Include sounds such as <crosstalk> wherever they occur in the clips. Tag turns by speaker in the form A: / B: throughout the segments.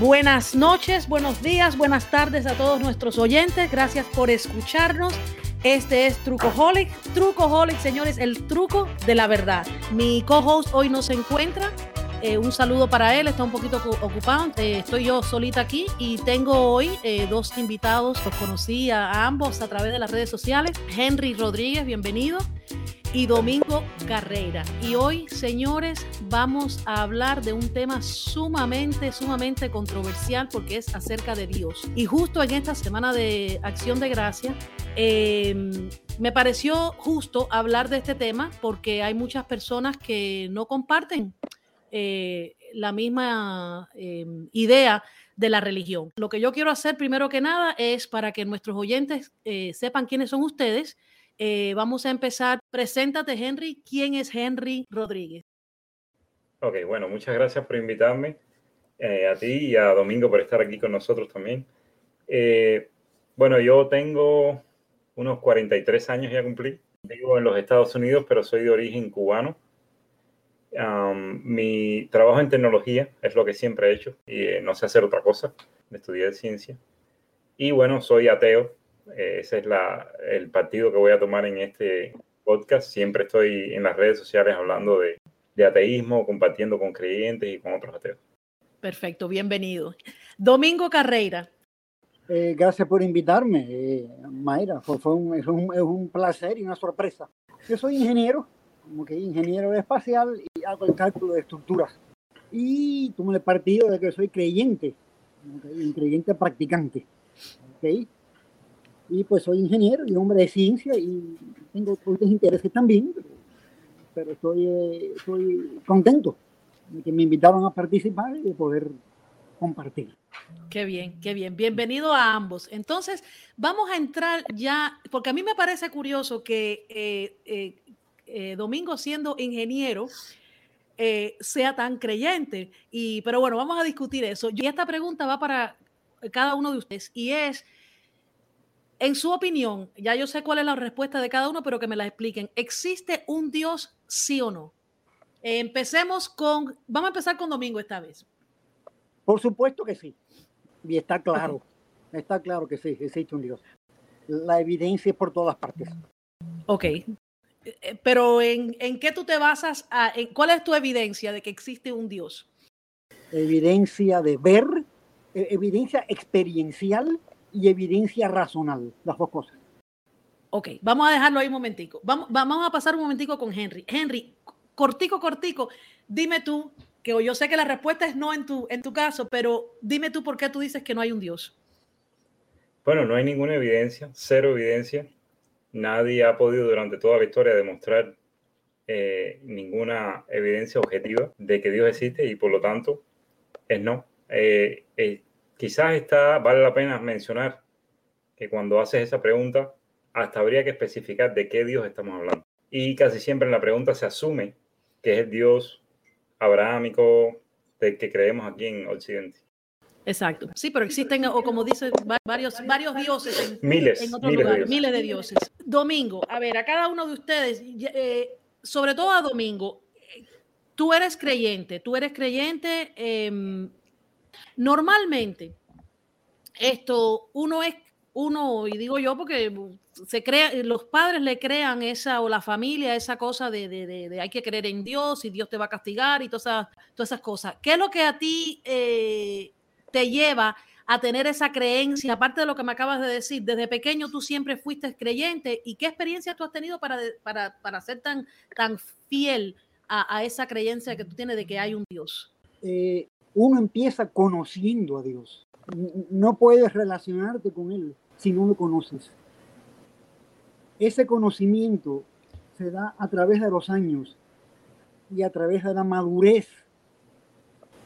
A: Buenas noches, buenos días, buenas tardes a todos nuestros oyentes. Gracias por escucharnos. Este es Trucoholic. Trucoholic, señores, el truco de la verdad. Mi co-host hoy no se encuentra. Eh, un saludo para él, está un poquito ocupado. Eh, estoy yo solita aquí y tengo hoy eh, dos invitados. Los conocí a, ambos a través de las redes sociales. Henry Rodríguez, bienvenido. Y Domingo Carrera. Y hoy, señores, vamos a hablar de un tema sumamente, sumamente controversial porque es acerca de Dios. Y justo en esta semana de Acción de Gracia, Em, me pareció justo hablar de este tema porque hay muchas personas que no comparten eh, la misma em, idea de la religión. Lo que yo quiero hacer primero que nada es para que nuestros oyentes eh, sepan quiénes son ustedes. Eh, vamos a empezar. Preséntate, Henry. ¿Quién es Henry Rodríguez?
B: Ok, bueno, muchas gracias por invitarme. a ti y a Domingo por estar aquí con nosotros también. bueno, yo tengo unos 43 años ya cumplí. Vivo en los Estados Unidos, pero soy de origen cubano. mi trabajo en tecnología es lo que siempre he hecho y eh, no sé hacer otra cosa. Estudié ciencia. Y bueno, soy ateo. Eh, ese es la, el partido que voy a tomar en este podcast. Siempre estoy en las redes sociales hablando de, de ateísmo, compartiendo con creyentes y con otros ateos.
A: Perfecto, bienvenido. Domingo Carreira,
C: eh, gracias por invitarme, eh, Mayra. Fue, un, es, un, es, un, placer y una sorpresa. Yo soy ingeniero, como que ingeniero espacial y hago el cálculo de estructuras. Y tomo el partido de que soy creyente, un creyente practicante. ¿okay? Y pues soy ingeniero y hombre de ciencia y tengo otros intereses también, pero estoy, eh, estoy contento de que me invitaron a participar y de poder compartir.
A: Qué bien, qué bien. Bienvenido a ambos. Entonces, vamos a entrar ya, porque a mí me parece curioso que eh, eh, eh, Domingo, siendo ingeniero, sea tan creyente. Y, pero bueno, vamos a discutir eso. Y esta pregunta va para cada uno de ustedes y es, en su opinión, ya yo sé cuál es la respuesta de cada uno, pero que me la expliquen. ¿Existe un Dios sí o no? empecemos con, vamos a empezar con Domingo esta vez.
C: Por supuesto que sí. Y está claro, está claro que sí, existe un Dios. La evidencia es por todas partes.
A: Ok. Eh, pero ¿en, en qué tú te basas? A, en, ¿Cuál es tu evidencia de que existe un Dios?
C: Evidencia de ver, e, evidencia experiencial y evidencia razonal, las dos cosas.
A: Ok, vamos a dejarlo ahí un momentico. Vamos, vamos a pasar un momentico con Henry. Henry, cortico, cortico, dime tú, que yo sé que la respuesta es no en tu, en tu caso, pero dime tú por qué tú dices que no hay un Dios.
B: Bueno, no hay ninguna evidencia, cero evidencia. Nadie ha podido durante toda la historia demostrar eh, ninguna evidencia objetiva de que Dios existe y por lo tanto es no. Eh, eh, quizás está, vale la pena mencionar que cuando haces esa pregunta, hasta habría que especificar de qué Dios estamos hablando. Y casi siempre en la pregunta se asume que es el Dios abrahámico del que creemos aquí en Occidente.
A: Exacto. Sí, pero existen, o como dice, varios, varios dioses en,
B: miles,
A: en otro miles lugar, de miles de dioses. Domingo, a ver, a cada uno de ustedes, eh, sobre todo a Domingo, tú eres creyente, tú eres creyente. Em, normalmente, esto, uno es, uno, y digo yo porque se crea, los padres le crean esa, o la familia, esa cosa de, de, de, hay que creer en Dios y Dios te va a castigar y todas esas, todas esas cosas. ¿Qué es lo que a ti eh, te lleva a tener esa creencia? Aparte de lo que me acabas de decir, desde pequeño tú siempre fuiste creyente y qué experiencia tú has tenido para, para, para ser tan, tan fiel a, a, esa creencia que tú tienes de que hay un Dios.
C: Eh, uno empieza conociendo a Dios. No puedes relacionarte con Él si no lo conoces ese conocimiento se da a través de los años y a través de la madurez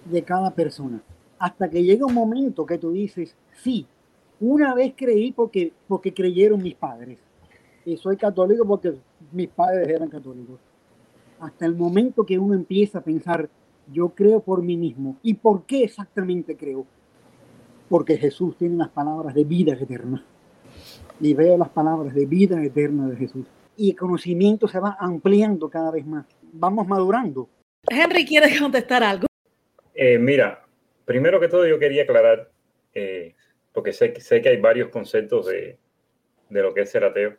C: de cada persona. Hasta que llega un momento que tú dices, sí, una vez creí porque, porque creyeron mis padres. Y soy católico porque mis padres eran católicos. Hasta el momento que uno empieza a pensar, yo creo por mí mismo. ¿Y por qué exactamente creo? Porque Jesús tiene las palabras de vida eterna y veo las palabras de vida eterna de Jesús. Y el conocimiento se va ampliando cada vez más. Vamos madurando.
A: Henry quiere contestar algo.
B: Eh, mira, primero que todo yo quería aclarar, eh, porque sé, sé que hay varios conceptos de, de lo que es ser ateo.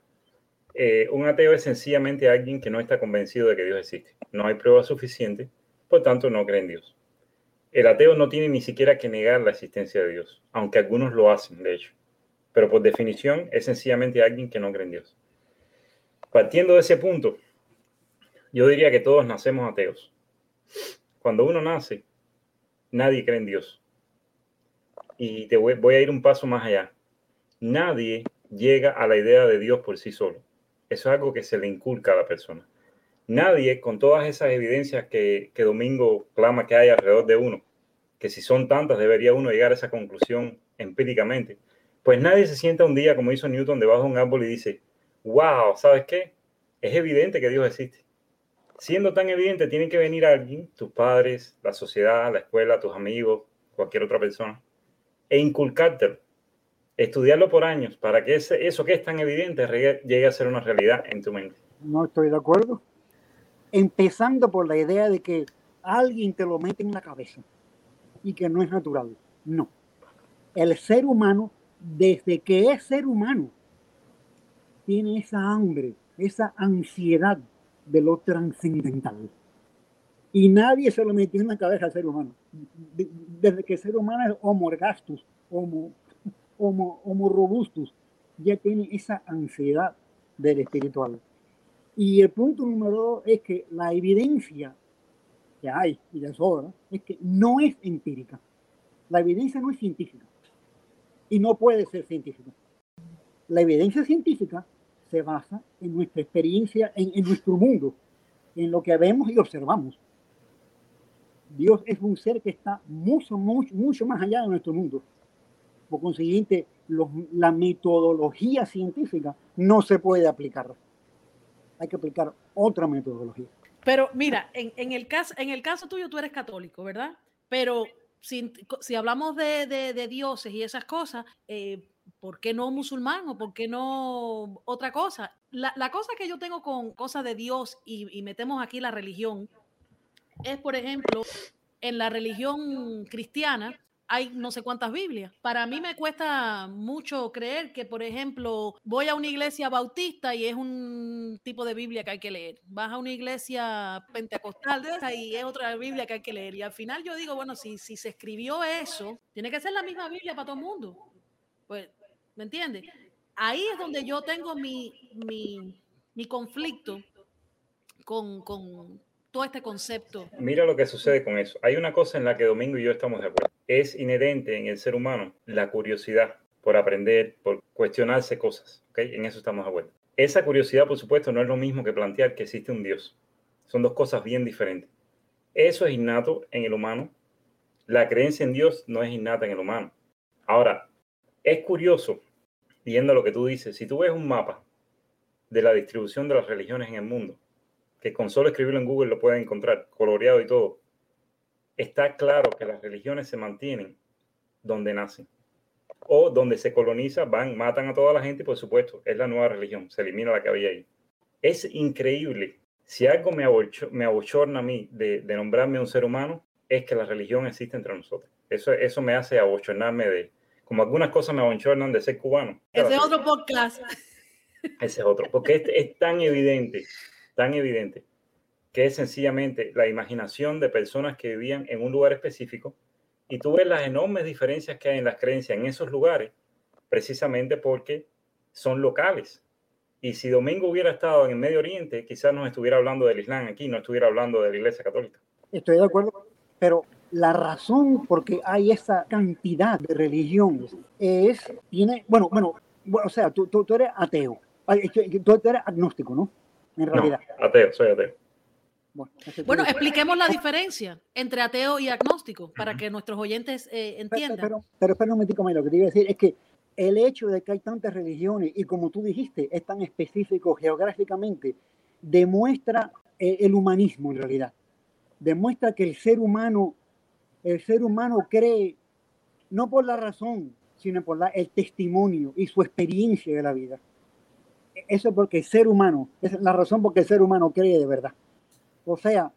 B: Eh, un ateo es sencillamente alguien que no está convencido de que Dios existe. No hay prueba suficiente, por tanto no cree en Dios. El ateo no tiene ni siquiera que negar la existencia de Dios, aunque algunos lo hacen, de hecho. Pero por definición es sencillamente alguien que no cree en Dios. Partiendo de ese punto, yo diría que todos nacemos ateos. Cuando uno nace, nadie cree en Dios. Y te voy, voy a ir un paso más allá. Nadie llega a la idea de Dios por sí solo. Eso es algo que se le inculca a la persona. Nadie, con todas esas evidencias que, que Domingo clama que hay alrededor de uno, que si son tantas debería uno llegar a esa conclusión empíricamente, pues nadie se sienta un día como hizo Newton debajo de un árbol y dice, wow, ¿sabes qué? Es evidente que Dios existe. Siendo tan evidente, tiene que venir alguien, tus padres, la sociedad, la escuela, tus amigos, cualquier otra persona, e inculcártelo estudiarlo por años para que ese, eso que es tan evidente llegue a ser una realidad en tu mente.
C: No estoy de acuerdo. Empezando por la idea de que alguien te lo mete en la cabeza y que no es natural. No. El ser humano, desde que es ser humano, tiene esa hambre, esa ansiedad de lo trascendental. Y nadie se lo metió en la cabeza al ser humano. Desde que el ser humano es homo ergastus, homo homo, homo robustus, ya tiene esa ansiedad del espiritual. Y el punto número dos es que la evidencia que hay, y de sobra, es que no es empírica. La evidencia no es científica y no puede ser científica. La evidencia científica se basa en nuestra experiencia, en, en nuestro mundo, en lo que vemos y observamos. Dios es un ser que está mucho, mucho, mucho más allá de nuestro mundo. Por consiguiente, la metodología científica no se puede aplicar. Hay que aplicar otra metodología.
A: Pero mira, en, el, caso, en el caso tuyo tú eres católico, ¿verdad? Pero si, si hablamos de, de, dioses y esas cosas, eh, ¿por qué no musulmán o por qué no otra cosa? La, la cosa que yo tengo con cosas de Dios y metemos aquí la religión es, por ejemplo, en la religión cristiana, hay no sé cuántas Biblias. Para mí me cuesta mucho creer que, por ejemplo, voy a una iglesia bautista y es un tipo de Biblia que hay que leer. Vas a una iglesia pentecostal y es otra Biblia que hay que leer. Y al final yo digo, bueno, si, si se escribió eso, tiene que ser la misma Biblia para todo el mundo. Pues, ¿me entiendes? Ahí es donde yo tengo mi, mi, mi conflicto con, con, todo este concepto.
B: Mira lo que sucede con eso. Hay una cosa en la que Domingo y yo estamos de acuerdo. Es inherente en el ser humano la curiosidad por aprender, por cuestionarse cosas. ¿okay? En eso estamos de acuerdo. Esa curiosidad, por supuesto, no es lo mismo que plantear que existe un Dios. Son dos cosas bien diferentes. Eso es innato en el humano. La creencia en Dios no es innata en el humano. Ahora, es curioso, viendo lo que tú dices, si tú ves un mapa de la distribución de las religiones en el mundo, que con solo escribirlo en Google lo pueden encontrar, coloreado y todo, está claro que las religiones se mantienen donde nacen. O donde se coloniza, van, matan a toda la gente y por supuesto es la nueva religión, se elimina la que había ahí. Es increíble. Si algo me, me abochorna a mí de, de, nombrarme un ser humano, es que la religión existe entre nosotros. Eso, eso me hace abochornarme de, como algunas cosas me abochornan de ser cubano.
A: Ese es otro podcast.
B: Ese es otro, porque es, es tan evidente tan evidente que es sencillamente la imaginación de personas que vivían en un lugar específico y tú ves las enormes diferencias que hay en las creencias en esos lugares precisamente porque son locales. Y si Domingo hubiera estado en el Medio Oriente, quizás no estuviera hablando del Islam aquí, no estuviera hablando de la Iglesia Católica.
C: Estoy de acuerdo, pero la razón por qué hay esa cantidad de religiones es, tiene, bueno, bueno, o sea, tú, tú, tú eres ateo, tú eres agnóstico, ¿no? en realidad.
B: ateo, soy ateo.
A: Bueno, expliquemos la diferencia entre ateo y agnóstico para que nuestros oyentes eh, entiendan.
C: Pero, pero, espera un momentico, lo que te iba a decir es que el hecho de que hay tantas religiones y como tú dijiste, es tan específico geográficamente, demuestra eh, el humanismo en realidad. Demuestra que el ser humano, el ser humano cree no por la razón, sino por la, el testimonio y su experiencia de la vida eso es porque el ser humano, es la razón por que el ser humano cree de verdad. O sea,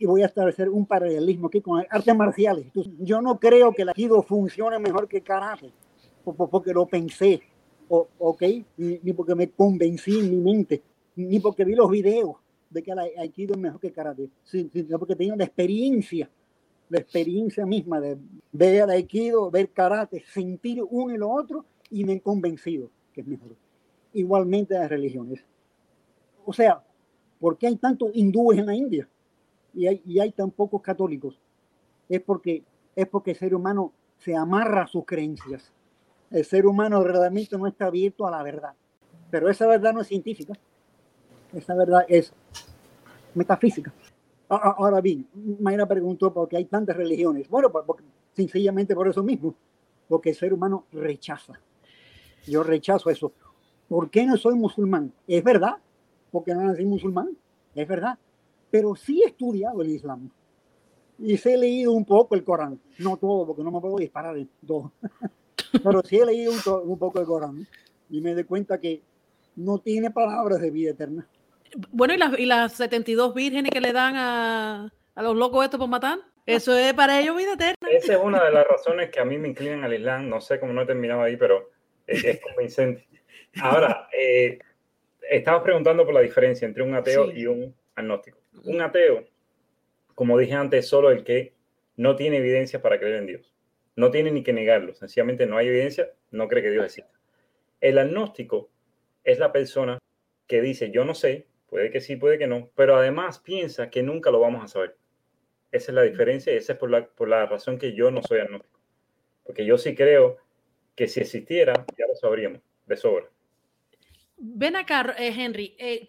C: y voy a establecer un paralelismo aquí con artes marciales. yo no creo que el aikido funcione mejor que el karate, porque lo pensé, o, ok, ni, porque me convencí en mi mente, ni porque vi los videos de que el aikido es mejor que el karate, sino porque tengo la experiencia, la experiencia misma de ver el aikido, ver karate, sentir uno y lo otro, y me he convencido que es mejor. Igualmente las religiones. O sea, ¿por qué hay tantos hindúes en la India? y hay, y hay tan pocos católicos, es porque, es porque el ser humano se amarra a sus creencias. El ser humano realmente no está abierto a la verdad. Pero esa verdad no es científica. Esa verdad es metafísica. Ahora bien, Mayra preguntó por qué hay tantas religiones. Bueno, porque, sencillamente por eso mismo. Porque el ser humano rechaza. Yo rechazo eso. ¿Por qué no soy musulmán? Es verdad, porque no nací musulmán. Es verdad pero sí he estudiado el Islam. Y sí he leído un poco el Corán. No todo, porque no me puedo disparar en todo. <laughs> pero sí he leído un, poco el Corán. Y me doy cuenta que no tiene palabras de vida eterna.
A: Bueno, ¿y las, y las 72 vírgenes que le dan a, a los locos estos por matar? Eso es para ellos vida eterna.
B: Esa es una de las razones que a mí me inclinan al Islam. No sé cómo no he terminado ahí, pero es, convincente. Ahora, eh, estaba preguntando por la diferencia entre un ateo y un agnóstico. Un ateo, como dije antes, es solo el que no tiene evidencia para creer en Dios. No tiene ni que negarlo. Sencillamente no hay evidencia, no cree que Dios exista. El agnóstico es la persona que dice, yo no sé, puede que sí, puede que no, pero además piensa que nunca lo vamos a saber. Esa es la diferencia y esa es por la, por la razón que yo no soy agnóstico. Porque yo sí creo que si existiera, ya lo sabríamos de sobra.
A: Ven acá, eh, Henry. Eh,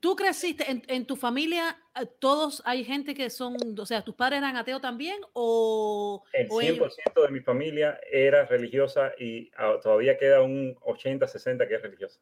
A: ¿Tú creciste en, tu familia? Eh, ¿Todos hay gente que son, o sea, tus padres eran ateos también? O,
B: el 100% de mi familia era religiosa y ah, todavía queda un 80, 60 que es religiosa.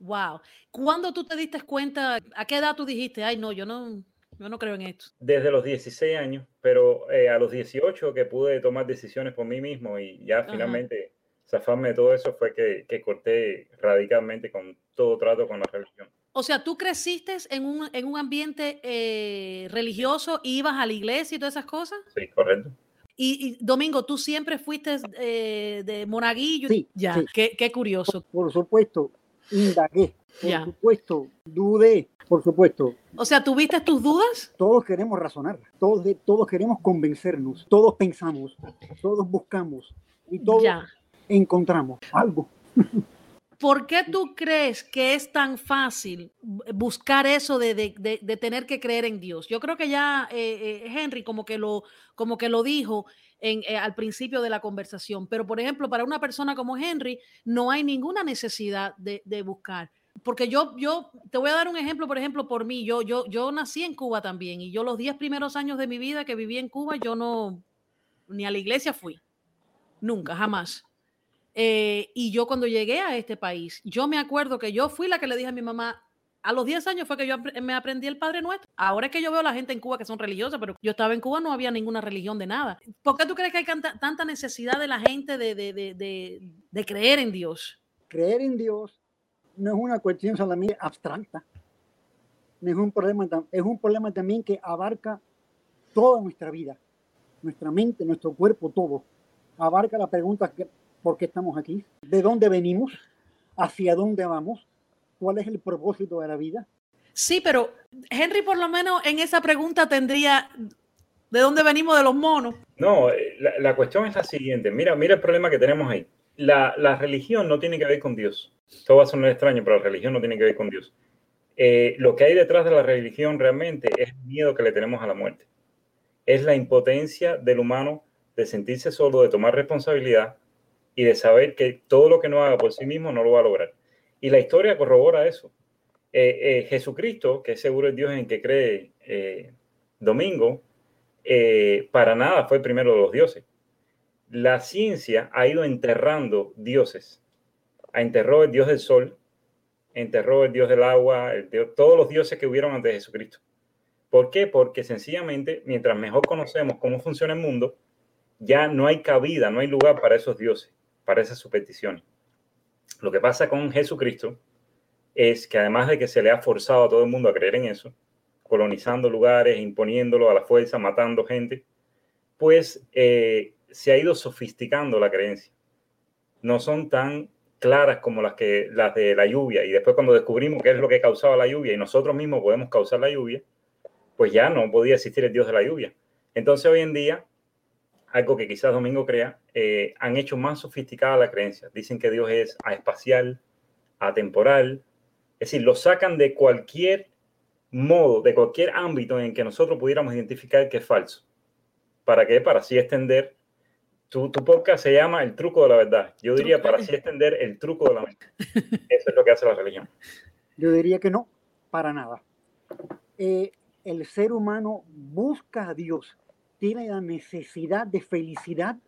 A: Wow. ¿Cuándo tú te diste cuenta? ¿A qué edad tú dijiste, ay, no, yo no, yo no creo en esto?
B: Desde los 16 años, pero eh, a los 18 que pude tomar decisiones por mí mismo y ya finalmente zafarme de todo eso fue que, que corté radicalmente con todo trato con la religión.
A: O sea, tú creciste en un, en un ambiente eh, religioso, ibas a la iglesia y todas esas cosas.
B: Sí, correcto.
A: Y, Domingo, tú siempre fuiste eh, de monaguillo.
C: Sí,
A: ya. Qué, qué, curioso.
C: Por, supuesto, indagué. Por supuesto, dudé. Por supuesto.
A: O sea, ¿tuviste tus dudas?
C: Todos queremos razonar, todos, todos queremos convencernos, todos pensamos, todos buscamos y todos encontramos algo. <laughs>
A: ¿Por qué tú crees que es tan fácil buscar eso de, tener que creer en Dios? Yo creo que ya eh, eh, Henry como que lo, como que lo dijo en, eh, al principio de la conversación, pero por ejemplo, para una persona como Henry no hay ninguna necesidad de, buscar. Porque yo, yo te voy a dar un ejemplo, por ejemplo, por mí. Yo, yo, yo nací en Cuba también y yo los diez primeros años de mi vida que viví en Cuba, yo no, ni a la iglesia fui. Nunca, jamás. Eh, y yo cuando llegué a este país, yo me acuerdo que yo fui la que le dije a mi mamá, a los 10 años fue que yo me aprendí el Padre Nuestro. Ahora es que yo veo a la gente en Cuba que son religiosas, pero yo estaba en Cuba, no había ninguna religión de nada. ¿Por qué tú crees que hay tanta necesidad de la gente de, creer en Dios?
C: Creer en Dios no es una cuestión solamente abstracta. No es un problema, es un problema también que abarca toda nuestra vida, nuestra mente, nuestro cuerpo, todo. Abarca la pregunta que por qué estamos aquí, de dónde venimos, hacia dónde vamos, cuál es el propósito de la vida.
A: Sí, pero Henry por lo menos en esa pregunta tendría de dónde venimos de los monos.
B: No, eh, la, cuestión es la siguiente. Mira, mira el problema que tenemos ahí. La, religión no tiene que ver con Dios. Esto va a sonar extraño, pero la religión no tiene que ver con Dios. Eh, lo que hay detrás de la religión realmente es el miedo que le tenemos a la muerte. Es la impotencia del humano de sentirse solo, de tomar responsabilidad y de saber que todo lo que no haga por sí mismo no lo va a lograr. Y la historia corrobora eso. Eh, eh, Jesucristo, que es seguro el Dios en que cree eh, Domingo, para nada fue el primero de los dioses. La ciencia ha ido enterrando dioses. Enterró el dios del sol, enterró el dios del agua, todos los dioses que hubieron antes de Jesucristo. ¿Por qué? Porque sencillamente, mientras mejor conocemos cómo funciona el mundo, ya no hay cabida, no hay lugar para esos dioses para esas supersticiones. Lo que pasa con Jesucristo es que además de que se le ha forzado a todo el mundo a creer en eso, colonizando lugares, imponiéndolo a la fuerza, matando gente, pues eh, se ha ido sofisticando la creencia. No son tan claras como las, que, las de la lluvia. Y después cuando descubrimos qué es lo que causaba la lluvia y nosotros mismos podemos causar la lluvia, pues ya no podía existir el Dios de la lluvia. Entonces hoy en día, algo que quizás Domingo crea, eh, han hecho más sofisticada la creencia. Dicen que Dios es espacial, atemporal, es decir, lo sacan de cualquier modo, de cualquier ámbito en que nosotros pudiéramos identificar que es falso. ¿Para qué? Para así extender. Tu, tu podcast se llama El truco de la verdad. Yo diría para así extender el truco de la verdad. Eso es lo que hace la religión.
C: Yo diría que no, para nada. Eh, el ser humano busca a Dios, tiene la necesidad de felicidad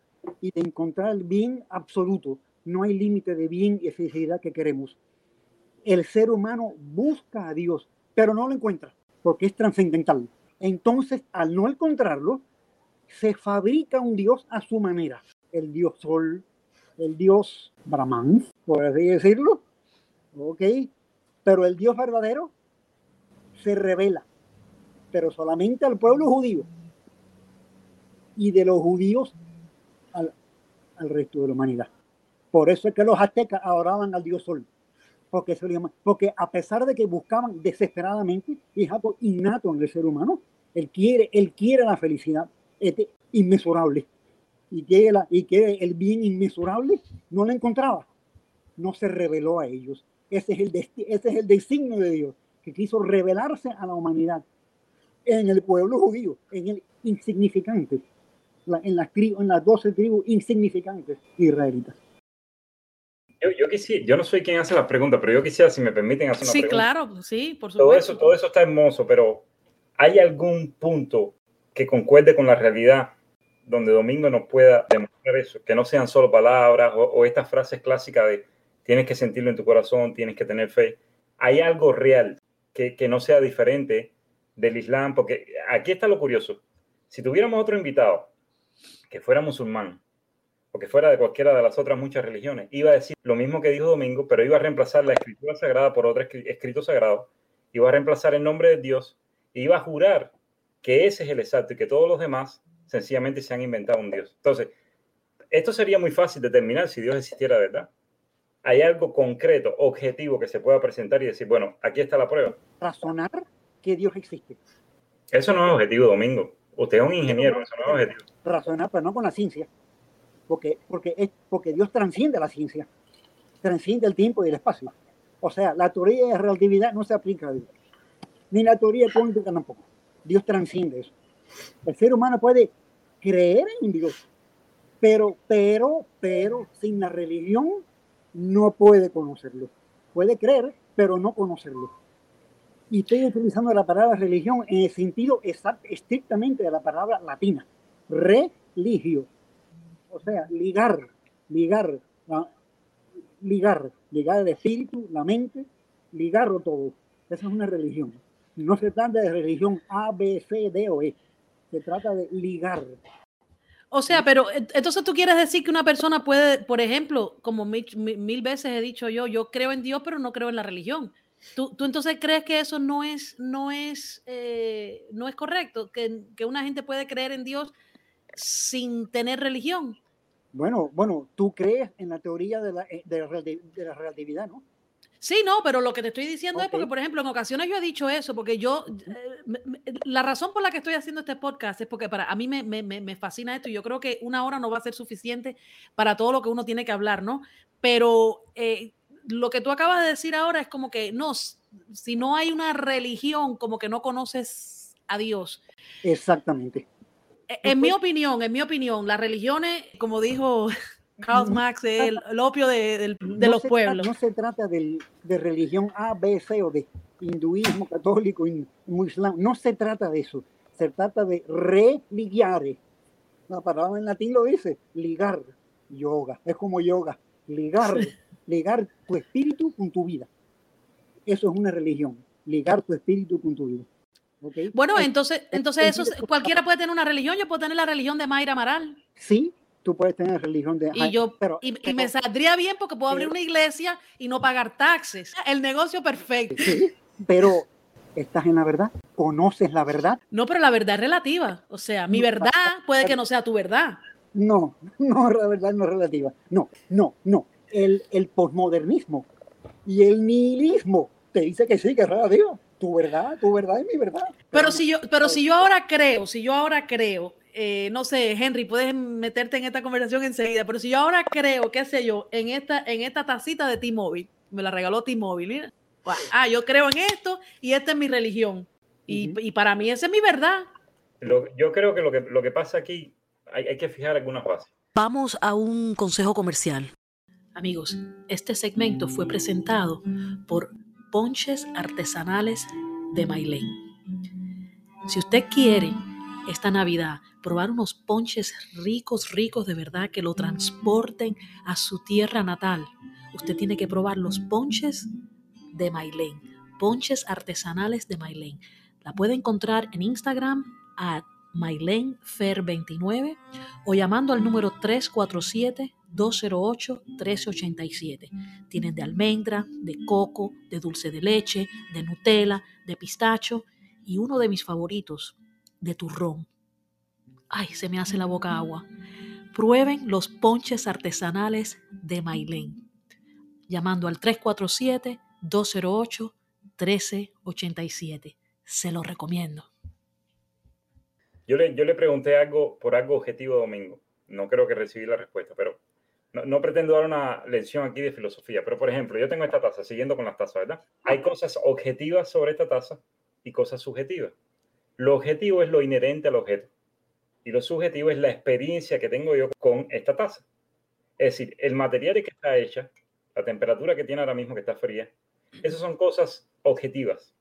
C: y de encontrar el bien absoluto. No hay límite de bien y felicidad que queremos. El ser humano busca a Dios, pero no lo encuentra porque es trascendental. Entonces, al no encontrarlo, se fabrica un Dios a su manera. El Dios Sol, el Dios Brahman, por así decirlo. ¿Ok? Pero el Dios verdadero se revela, pero solamente al pueblo judío. Y de los judíos al, al resto de la humanidad. Por eso es que los aztecas adoraban al Dios Sol. Porque, se llama, porque a pesar de que buscaban desesperadamente, y es algo innato en el ser humano, él quiere, él quiere la felicidad este, inmesurable. Y quiere, la, y quiere el bien inmesurable, no lo encontraba. No se reveló a ellos. Ese es el, ese es el designio de Dios, que quiso revelarse a la humanidad en el pueblo judío, en el insignificante, en, las, en las 12 tribus insignificantes israelitas.
B: Yo, yo, quisiera, yo no soy quien hace las preguntas, pero yo quisiera, si me permiten hacer una
A: sí,
B: pregunta.
A: Sí, claro, sí, por supuesto.
B: Todo eso, todo eso está hermoso, pero ¿hay algún punto que concuerde con la realidad donde Domingo nos pueda demostrar eso? Que no sean solo palabras o, o estas frases clásicas de tienes que sentirlo en tu corazón, tienes que tener fe. ¿Hay algo real que, que no sea diferente del Islam? Porque aquí está lo curioso. Si tuviéramos otro invitado que fuera musulmán, o que fuera de cualquiera de las otras muchas religiones, iba a decir lo mismo que dijo Domingo, pero iba a reemplazar la escritura sagrada por otro escrito sagrado, iba a reemplazar el nombre de Dios, e iba a jurar que ese es el exacto y que todos los demás sencillamente se han inventado un Dios. Entonces, esto sería muy fácil determinar si Dios existiera de verdad. Hay algo concreto, objetivo que se pueda presentar y decir, bueno, aquí está la prueba.
C: Razonar que Dios existe.
B: Eso no es objetivo, Domingo. Usted es un ingeniero, eso no es objetivo.
C: Razonar, pero no con la ciencia porque, porque, es, porque Dios transciende la ciencia, transciende el tiempo y el espacio. O sea, la teoría de relatividad no se aplica a Dios, ni la teoría cuántica tampoco. Dios transciende eso. El ser humano puede creer en Dios, pero, pero, pero sin la religión no puede conocerlo. Puede creer, pero no conocerlo. Y estoy utilizando la palabra religión en el sentido estrictamente de la palabra latina, religio o sea, ligar, ligar, ligar, ligar el espíritu, la mente, ligarlo todo. Esa es una religión. No se trata de religión A, B, C, D o E. Se trata de ligar.
A: O sea, pero entonces tú quieres decir que una persona puede, por ejemplo, como mil veces he dicho yo, yo creo en Dios, pero no creo en la religión. ¿Tú, tú entonces crees que eso no es, no es, eh, no es correcto? Que, que una gente puede creer en Dios sin tener religión.
C: Bueno, bueno, tú crees en la teoría de la, eh, de la, de la relatividad, ¿no?
A: Sí, no, pero lo que te estoy diciendo okay. es porque, por ejemplo, en ocasiones yo he dicho eso, porque yo, eh, la razón por la que estoy haciendo este podcast es porque para a mí me, me, me, fascina esto y yo creo que una hora no va a ser suficiente para todo lo que uno tiene que hablar, ¿no? Pero eh, lo que tú acabas de decir ahora es como que no, si no hay una religión, como que no conoces a Dios.
C: Exactamente.
A: En mi opinión, en mi opinión, las religiones, como dijo <laughs> Karl Marx, el, <laughs> el opio de, de, de
C: no
A: los pueblos.
C: Trata, no se trata de, de, religión A, B, C o de hinduismo, católico, islam. No se trata de eso. Se trata de religiare. La palabra en latín lo dice, ligar. Yoga. Es como yoga. Ligar. Ligar tu espíritu con tu vida. Eso es una religión. Ligar tu espíritu con tu vida.
A: Okay. Bueno, entonces, entonces eso cualquiera puede tener una religión. Yo puedo tener la religión de Mayra Amaral.
C: Sí, tú puedes tener religión de.
A: Y yo, pero, y, pero, y me saldría bien porque puedo abrir una iglesia y no pagar taxes. El negocio perfecto.
C: Sí, pero estás en la verdad. ¿Conoces la verdad?
A: No, pero la verdad es relativa. O sea, mi verdad puede que no sea tu verdad.
C: No, <laughs> no, la verdad no es relativa. No, no, no. El, el posmodernismo y el nihilismo te dice que sí, que es relativa. Tu verdad, tu verdad es mi verdad.
A: Pero si yo, pero si yo ahora creo, si yo ahora creo, eh, no sé, Henry, puedes meterte en esta conversación enseguida, pero si yo ahora creo, qué sé yo, en esta, en esta tacita de T-Mobile, me la regaló T-Mobile, mira. Ah, yo creo en esto y esta es mi religión. Y, para mí esa es mi verdad.
B: yo creo que lo, que lo que pasa aquí, hay, hay que fijar algunas bases.
A: Vamos a un consejo comercial. Amigos, este segmento fue presentado por Ponches Artesanales de Mailén. Si usted quiere esta Navidad probar unos ponches ricos, ricos de verdad que lo transporten a su tierra natal, usted tiene que probar los ponches de Mailén, ponches artesanales de Mailén. La puede encontrar en Instagram a mailenfer29 o llamando al número 347-208-1387. Tienen de almendra, de coco, de dulce de leche, de Nutella, de pistacho y uno de mis favoritos, de turrón. Ay, se me hace la boca agua. Prueben los ponches artesanales de Mailén, llamando al 347-208-1387. Se lo recomiendo.
B: Yo le, yo le pregunté algo por algo objetivo domingo. No creo que recibí la respuesta, pero no, no, pretendo dar una lección aquí de filosofía. Pero, por ejemplo, yo tengo esta taza, siguiendo con las tazas, ¿verdad? Hay cosas objetivas sobre esta taza y cosas subjetivas. Lo objetivo es lo inherente al objeto y lo subjetivo es la experiencia que tengo yo con esta taza. Es decir, el material que está hecha, la temperatura que tiene ahora mismo que está fría, esas son cosas objetivas.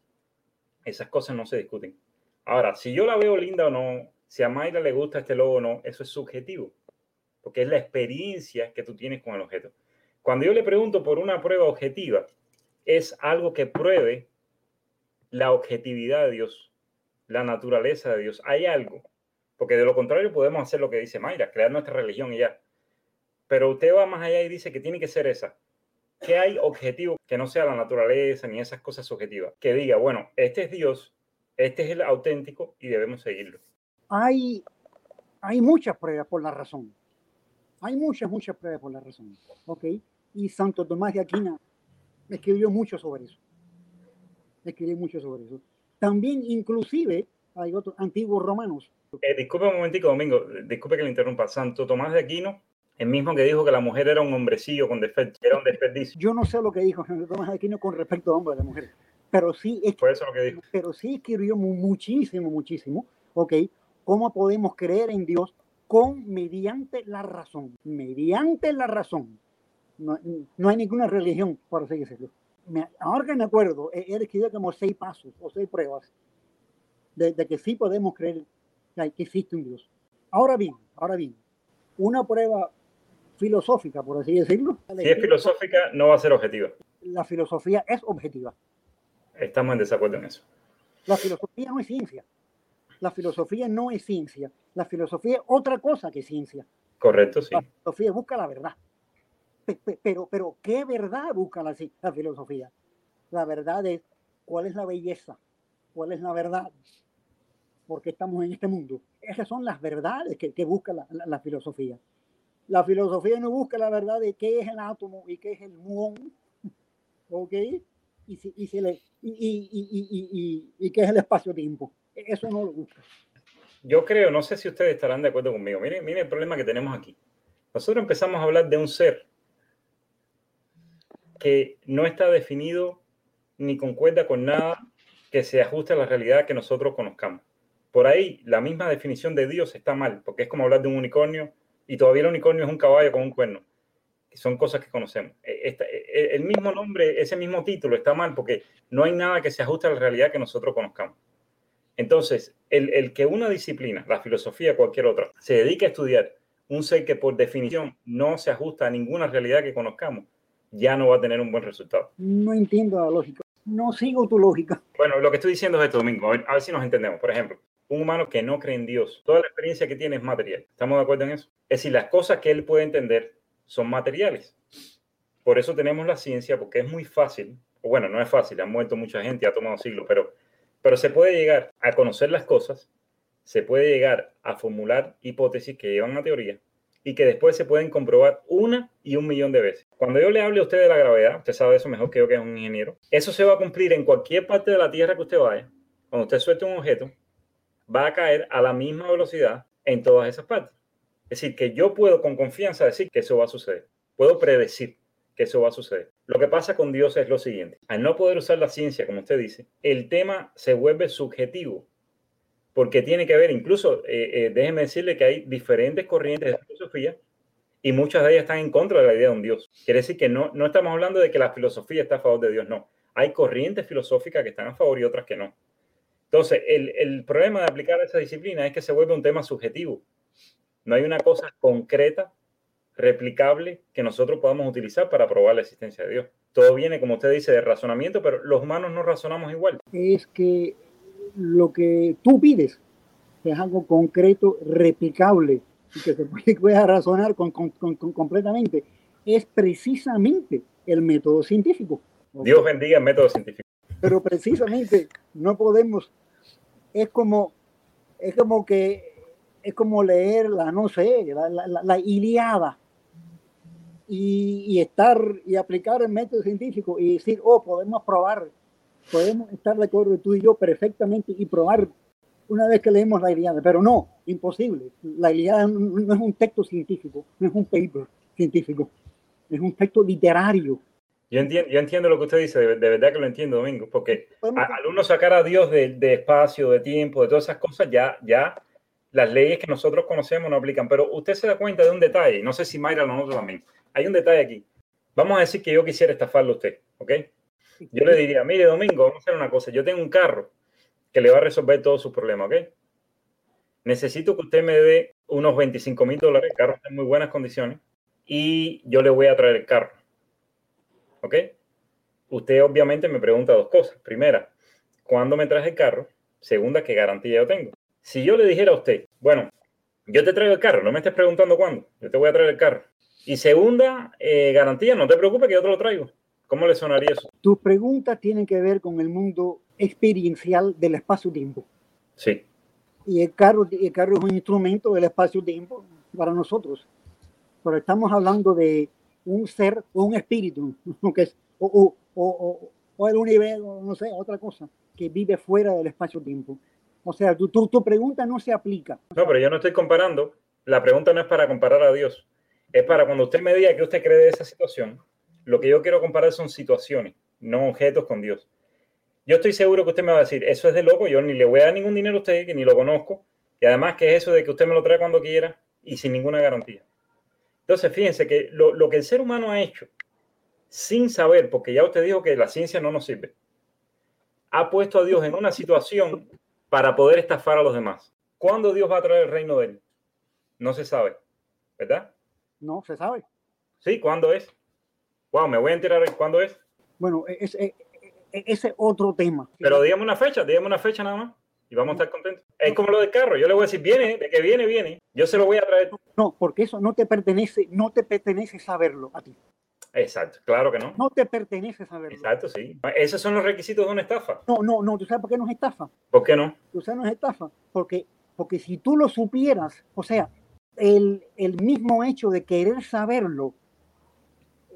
B: Esas cosas no se discuten. Ahora, si yo la veo linda o no, si a Mayra le gusta este logo o no, eso es subjetivo, porque es la experiencia que tú tienes con el objeto. Cuando yo le pregunto por una prueba objetiva, es algo que pruebe la objetividad de Dios, la naturaleza de Dios. Hay algo porque de lo contrario podemos hacer lo que dice Mayra, crear nuestra religión y ya. Pero usted va más allá y dice que tiene que ser esa. Que hay objetivo que no sea la naturaleza ni esas cosas subjetivas. Que diga, bueno, este es Dios, este es el auténtico y debemos seguirlo.
C: Hay, hay muchas pruebas por la razón. Hay muchas, muchas pruebas por la razón. ¿Ok? Y Santo Tomás de Aquina escribió mucho sobre eso. Escribió mucho sobre eso. También, inclusive, hay otros antiguos romanos
B: eh, disculpe un momentico, Domingo, disculpe que le interrumpa. Santo Tomás de Aquino, el mismo que dijo que la mujer era un hombrecillo con defecto, era un desperdicio.
C: Yo no sé lo que dijo Santo Tomás de Aquino con respecto a hombres y mujeres, pero sí,
B: Fue eso lo que dijo.
C: pero sí escribió muchísimo, muchísimo, ¿ok? ¿Cómo podemos creer en Dios con mediante la razón? Mediante la razón. No, no hay ninguna religión, por así decirlo. Me, ahora que me acuerdo, él escribió como seis pasos o seis pruebas de, de que sí podemos creer que existe un Dios. Ahora bien, ahora bien, una prueba filosófica, por así decirlo.
B: Si es filosófica, no va a ser objetiva.
C: La filosofía es objetiva.
B: Estamos en desacuerdo en eso.
C: La filosofía no es ciencia. La filosofía no es ciencia. La filosofía es otra cosa que ciencia.
B: Correcto, sí.
C: La filosofía busca la verdad. Pero, pero ¿qué verdad busca la, la filosofía? La verdad es cuál es la belleza, cuál es la verdad, porque estamos en este mundo. Esas son las verdades que, que busca la, la, filosofía. La filosofía no busca la verdad de qué es el átomo y qué es el muón, ¿ok? Y, si, y, si le, y, y, y, qué es el espacio-tiempo. Eso no lo.
B: Yo creo, no sé si ustedes estarán de acuerdo conmigo. Miren, miren el problema que tenemos aquí. Nosotros empezamos a hablar de un ser que no está definido ni concuerda con nada que se ajuste a la realidad que nosotros conozcamos por ahí la misma definición de Dios está mal, porque es como hablar de un unicornio y todavía el unicornio es un caballo con un cuerno, que son cosas que conocemos. E, e, e, el mismo nombre, ese mismo título está mal porque no hay nada que se ajuste a la realidad que nosotros conozcamos. Entonces, el, el que una disciplina, la filosofía, cualquier otra, se dedique a estudiar un ser que por definición no se ajusta a ninguna realidad que conozcamos, ya no va a tener un buen resultado.
C: No entiendo la lógica. No sigo tu lógica.
B: Bueno, lo que estoy diciendo es esto, Domingo. A ver si nos entendemos. Por ejemplo, un humano que no cree en Dios, toda la experiencia que tiene es material. ¿Estamos de acuerdo en eso? Es decir, las cosas que él puede entender son materiales. Por eso tenemos la ciencia, porque es muy fácil, o bueno, no es fácil, ha muerto mucha gente, ha tomado siglos, pero Pero se puede llegar a conocer las cosas, se puede llegar a formular hipótesis que llevan a teoría y que después se pueden comprobar una y un millón de veces. Cuando yo le hable a usted de la gravedad, usted sabe eso mejor que yo que es un ingeniero, eso se va a cumplir en cualquier parte de la Tierra que usted vaya. Cuando usted suelte un objeto, va a caer a la misma velocidad en todas esas partes. Es decir, que yo puedo con confianza decir que eso va a suceder. Puedo predecir que eso va a suceder. Lo que pasa con Dios es lo siguiente. Al no poder usar la ciencia, como usted dice, el tema se vuelve subjetivo. Porque tiene que ver, incluso, eh, eh, decirle que hay diferentes corrientes de filosofía y muchas de ellas están en contra de la idea de un Dios. Quiere decir que no, no estamos hablando de que la filosofía está a favor de Dios, no. Hay corrientes filosóficas que están a favor y otras que no. Entonces, el, el problema de aplicar esa disciplina es que se vuelve un tema subjetivo. No hay una cosa concreta, replicable, que nosotros podamos utilizar para probar la existencia de Dios. Todo viene, como usted dice, de razonamiento, pero los humanos no razonamos igual.
C: Es que lo que tú pides es algo concreto, replicable, y que se puede, <laughs> razonar con, con, con, completamente, es precisamente el método científico.
B: Dios bendiga el método científico.
C: Pero precisamente no podemos, es como, es como que es como leer la, no sé, la, la, la Iliada y, y, estar y aplicar el método científico y decir, oh, podemos probar, podemos estar de acuerdo tú y yo perfectamente y probar una vez que leemos la Iliada, pero no, imposible. La Iliada no es un texto científico, no es un paper científico, es un texto literario.
B: Yo entiendo, yo entiendo lo que usted dice, de, de verdad que lo entiendo, Domingo, porque a, al uno sacar a Dios de, de, espacio, de tiempo, de todas esas cosas, ya, ya las leyes que nosotros conocemos no aplican. Pero usted se da cuenta de un detalle, no sé si Mayra lo nota también. Hay un detalle aquí. Vamos a decir que yo quisiera estafarlo a usted, ¿ok? Yo le diría, mire, Domingo, vamos a hacer una cosa. Yo tengo un carro que le va a resolver todos sus problemas, ¿ok? Necesito que usted me dé unos 25 mil dólares, el carro está en muy buenas condiciones, y yo le voy a traer el carro, ¿ok? Usted obviamente me pregunta dos cosas. Primera, ¿cuándo me traje el carro? Segunda, ¿qué garantía yo tengo? Si yo le dijera a usted, bueno, yo te traigo el carro, no me estés preguntando cuándo, yo te voy a traer el carro. Y segunda, eh, garantía, no te preocupes que yo te lo traigo. ¿Cómo le sonaría eso?
C: Tus preguntas tienen que ver con el mundo experiencial del espacio-tiempo.
B: Sí.
C: Y el carro, el carro es un instrumento del espacio-tiempo para nosotros. Pero estamos hablando de un ser o un espíritu, <laughs> que es, o, o, o, o, el universo, no sé, otra cosa, que vive fuera del espacio-tiempo. O sea, tu, tu, tu pregunta no se aplica.
B: No, pero yo no estoy comparando. La pregunta no es para comparar a Dios. Es para cuando usted me diga que usted cree de esa situación, lo que yo quiero comparar son situaciones, no objetos con Dios. Yo estoy seguro que usted me va a decir, eso es de loco, yo ni le voy a dar ningún dinero a usted, que ni lo conozco, y además que es eso de que usted me lo trae cuando quiera y sin ninguna garantía. Entonces, fíjense que lo, lo que el ser humano ha hecho, sin saber, porque ya usted dijo que la ciencia no nos sirve, ha puesto a Dios en una situación para poder estafar a los demás. ¿Cuándo Dios va a traer el reino de él? No se sabe, ¿verdad?
C: No se sabe.
B: Sí, ¿cuándo es? Wow, me voy a enterar cuándo es.
C: Bueno, ese es, otro tema.
B: Pero dígame una fecha, dígame una fecha nada más y vamos a estar contentos. Es como lo del carro, yo le voy a decir, viene, de que viene, viene, yo se lo voy a traer.
C: No, porque eso no te pertenece, no te pertenece saberlo a ti.
B: Exacto, claro que no.
C: No te pertenece saberlo.
B: Exacto, sí. Esos son los requisitos de una estafa.
C: No, no, no, ¿tú sabes por qué no es estafa?
B: ¿Por qué no?
C: ¿Tú sabes no es estafa? Porque, porque si tú lo supieras, o sea, el, el mismo hecho de querer saberlo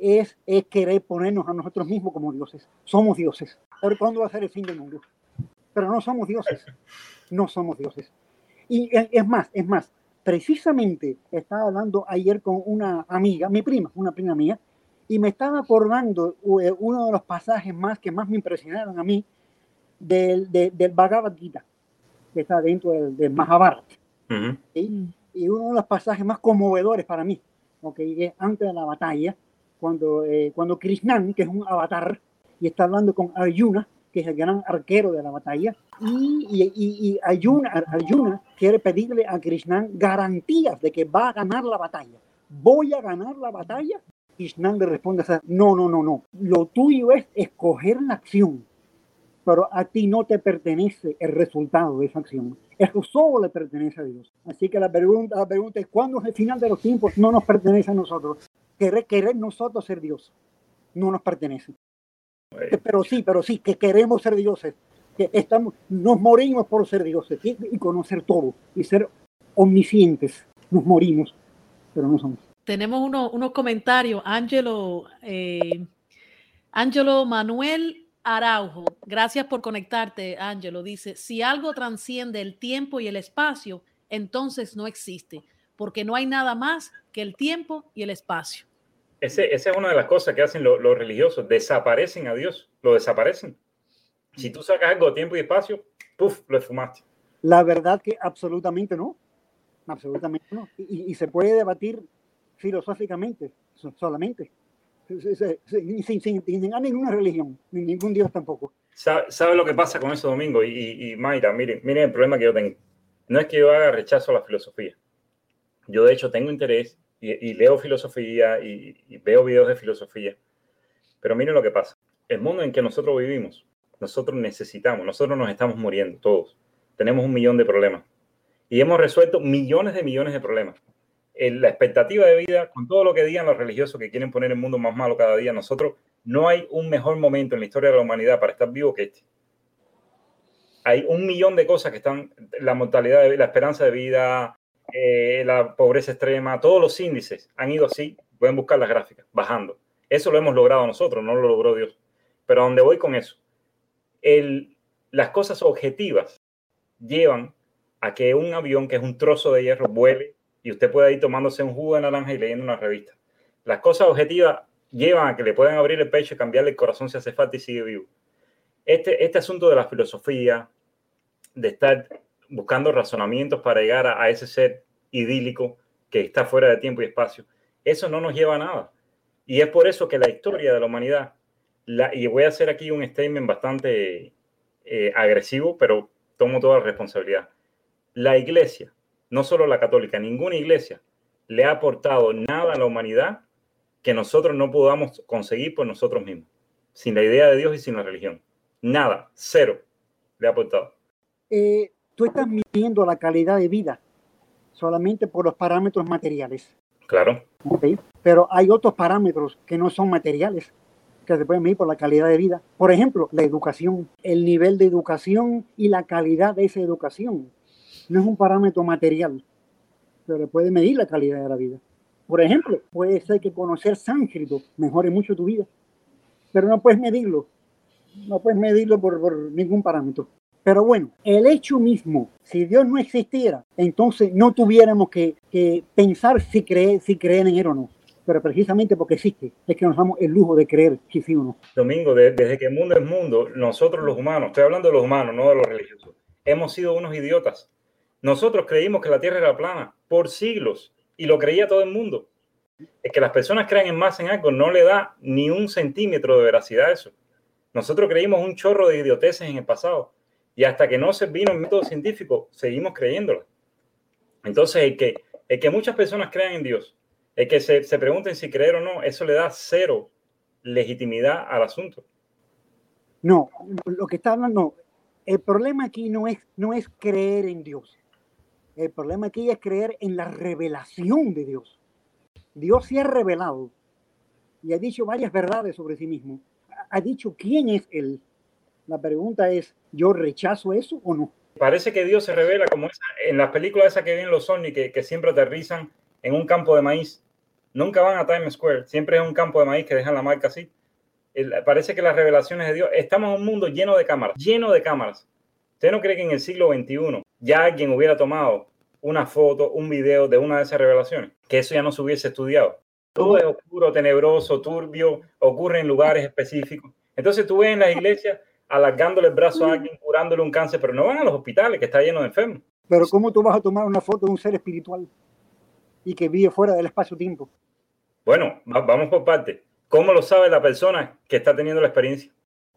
C: es, es, querer ponernos a nosotros mismos como dioses. Somos dioses. ¿Por cuándo va a ser el fin del mundo? Pero no somos dioses. No somos dioses. Y es más, es más, precisamente estaba hablando ayer con una amiga, mi prima, una prima mía, y me estaba acordando uno de los pasajes más que más me impresionaron a mí del, del, del Bhagavad Gita, que está dentro del, del Mahabharata. Uh -huh. ¿sí? Y uno de los pasajes más conmovedores para mí, okay, es antes de la batalla, cuando, eh, cuando Krishnan, que es un avatar, y está hablando con Arjuna, que es el gran arquero de la batalla, y, y, y, y Arjuna, Arjuna quiere pedirle a Krishnan garantías de que va a ganar la batalla. ¿Voy a ganar la batalla? Krishnan le responde, no, no, no, no. Lo tuyo es escoger la acción, pero a ti no te pertenece el resultado de esa acción. Eso solo le pertenece a Dios. Así que la pregunta, la pregunta es, ¿cuándo es el final de los tiempos? No nos pertenece a nosotros. Querer, querer nosotros ser Dios no nos pertenece. Pero sí, pero sí, que queremos ser dioses. que estamos, nos morimos por ser dioses y, y conocer todo y ser omniscientes. Nos morimos, pero no somos.
A: Tenemos uno- unos comentarios. Ángelo, eh, Ángelo Manuel Araujo, gracias por conectarte, Ángelo. Dice, si algo transciende el tiempo y el espacio, entonces no existe, porque no hay nada más que el tiempo y el espacio.
B: Ese- esa es una de las cosas que hacen lo- los religiosos, desaparecen a Dios, lo desaparecen. Si tú sacas algo de tiempo y espacio, ¡puf! lo esfumaste.
C: La verdad que absolutamente no. Absolutamente no. Y, y se puede debatir filosóficamente, so- solamente. Se- se- ninguna religión, ni ningún Dios tampoco.
B: ¿Sabe, lo que pasa con eso, Domingo? Y, y- Mayra, miren, miren el problema que yo tengo. No es que yo haga rechazo a la filosofía. Yo, de hecho, tengo interés y, y leo filosofía y, y veo videos de filosofía. Pero miren lo que pasa. El mundo en que nosotros vivimos, nosotros necesitamos, nosotros nos estamos muriendo todos. Tenemos un millón de problemas. Y hemos resuelto millones de millones de problemas. La expectativa de vida, con todo lo que digan los religiosos que quieren poner el mundo más malo cada día, nosotros no hay un mejor momento en la historia de la humanidad para estar vivo que este. Hay un millón de cosas que están, la mortalidad, la esperanza de vida, eh, la pobreza extrema, todos los índices han ido así, pueden buscar las gráficas, bajando. Eso lo hemos logrado nosotros, no lo logró Dios. Pero a donde voy con eso, las cosas objetivas llevan a que un avión, que es un trozo de hierro, vuele y usted pueda ir tomándose un jugo de naranja y leyendo una revista. Las cosas objetivas llevan a que le puedan abrir el pecho y cambiarle el corazón si hace falta y sigue vivo. Este, este asunto de la filosofía, de estar buscando razonamientos para llegar a, a ese ser idílico que está fuera de tiempo y espacio, eso no nos lleva a nada. Y es por eso que la historia de la humanidad, la, y voy a hacer aquí un statement bastante eh, agresivo, pero tomo toda la responsabilidad. La iglesia, no solo la católica, ninguna iglesia le ha aportado nada a la humanidad que nosotros no podamos conseguir por nosotros mismos, sin la idea de Dios y sin la religión. Nada, cero le ha aportado.
C: Eh, tú estás midiendo la calidad de vida solamente por los parámetros materiales.
B: Claro,
C: ¿ok? Pero hay otros parámetros que no son materiales, que se pueden medir por la calidad de vida. Por ejemplo, la educación, el nivel de educación y la calidad de esa educación. No es un parámetro material, pero puede medir la calidad de la vida. Por ejemplo, puede ser que conocer sánscrito mejore mucho tu vida, pero no puedes medirlo. No puedes medirlo por, por ningún parámetro. Pero bueno, el hecho mismo, si Dios no existiera, entonces no tuviéramos que, que pensar si creer, si creer en Él o no. Pero precisamente porque existe, es que nos damos el lujo de creer si sí o no.
B: Domingo, de- desde que el mundo es mundo, nosotros los humanos, estoy hablando de los humanos, no de los religiosos, hemos sido unos idiotas. Nosotros creímos que la Tierra era plana por siglos y lo creía todo el mundo. Es que las personas crean en más en algo no le da ni un centímetro de veracidad a eso. Nosotros creímos un chorro de idioteces en el pasado y hasta que no se vino el método científico, seguimos creyéndolo. Entonces, el que, el que muchas personas crean en Dios, el que se, se pregunten si creer o no, eso le da cero legitimidad al asunto.
C: No, lo que está hablando, el problema aquí no es, no es creer en Dios. El problema aquí es creer en la revelación de Dios. Dios se ha revelado y ha dicho varias verdades sobre sí mismo. Ha- dicho quién es Él. La pregunta es, ¿yo rechazo eso o no?
B: Parece que Dios se revela como esa, en las películas esas que vienen los ovnis que, siempre aterrizan en un campo de maíz. Nunca van a Times Square, siempre es un campo de maíz que dejan la marca así. Parece que las revelaciones de Dios, estamos en un mundo lleno de cámaras, lleno de cámaras. ¿Usted no cree que en el siglo XXI ya alguien hubiera tomado una foto, un video de una de esas revelaciones? Que eso ya no se hubiese estudiado. Todo es oscuro, tenebroso, turbio, ocurre en lugares específicos. Entonces tú ves en las iglesias alargándole el brazo a alguien, curándole un cáncer, pero no van a los hospitales que está lleno de enfermos.
C: Pero ¿cómo tú vas a tomar una foto de un ser espiritual y que vive fuera del espacio-tiempo?
B: Bueno, va- vamos por parte. ¿Cómo lo sabe la persona que está teniendo la experiencia?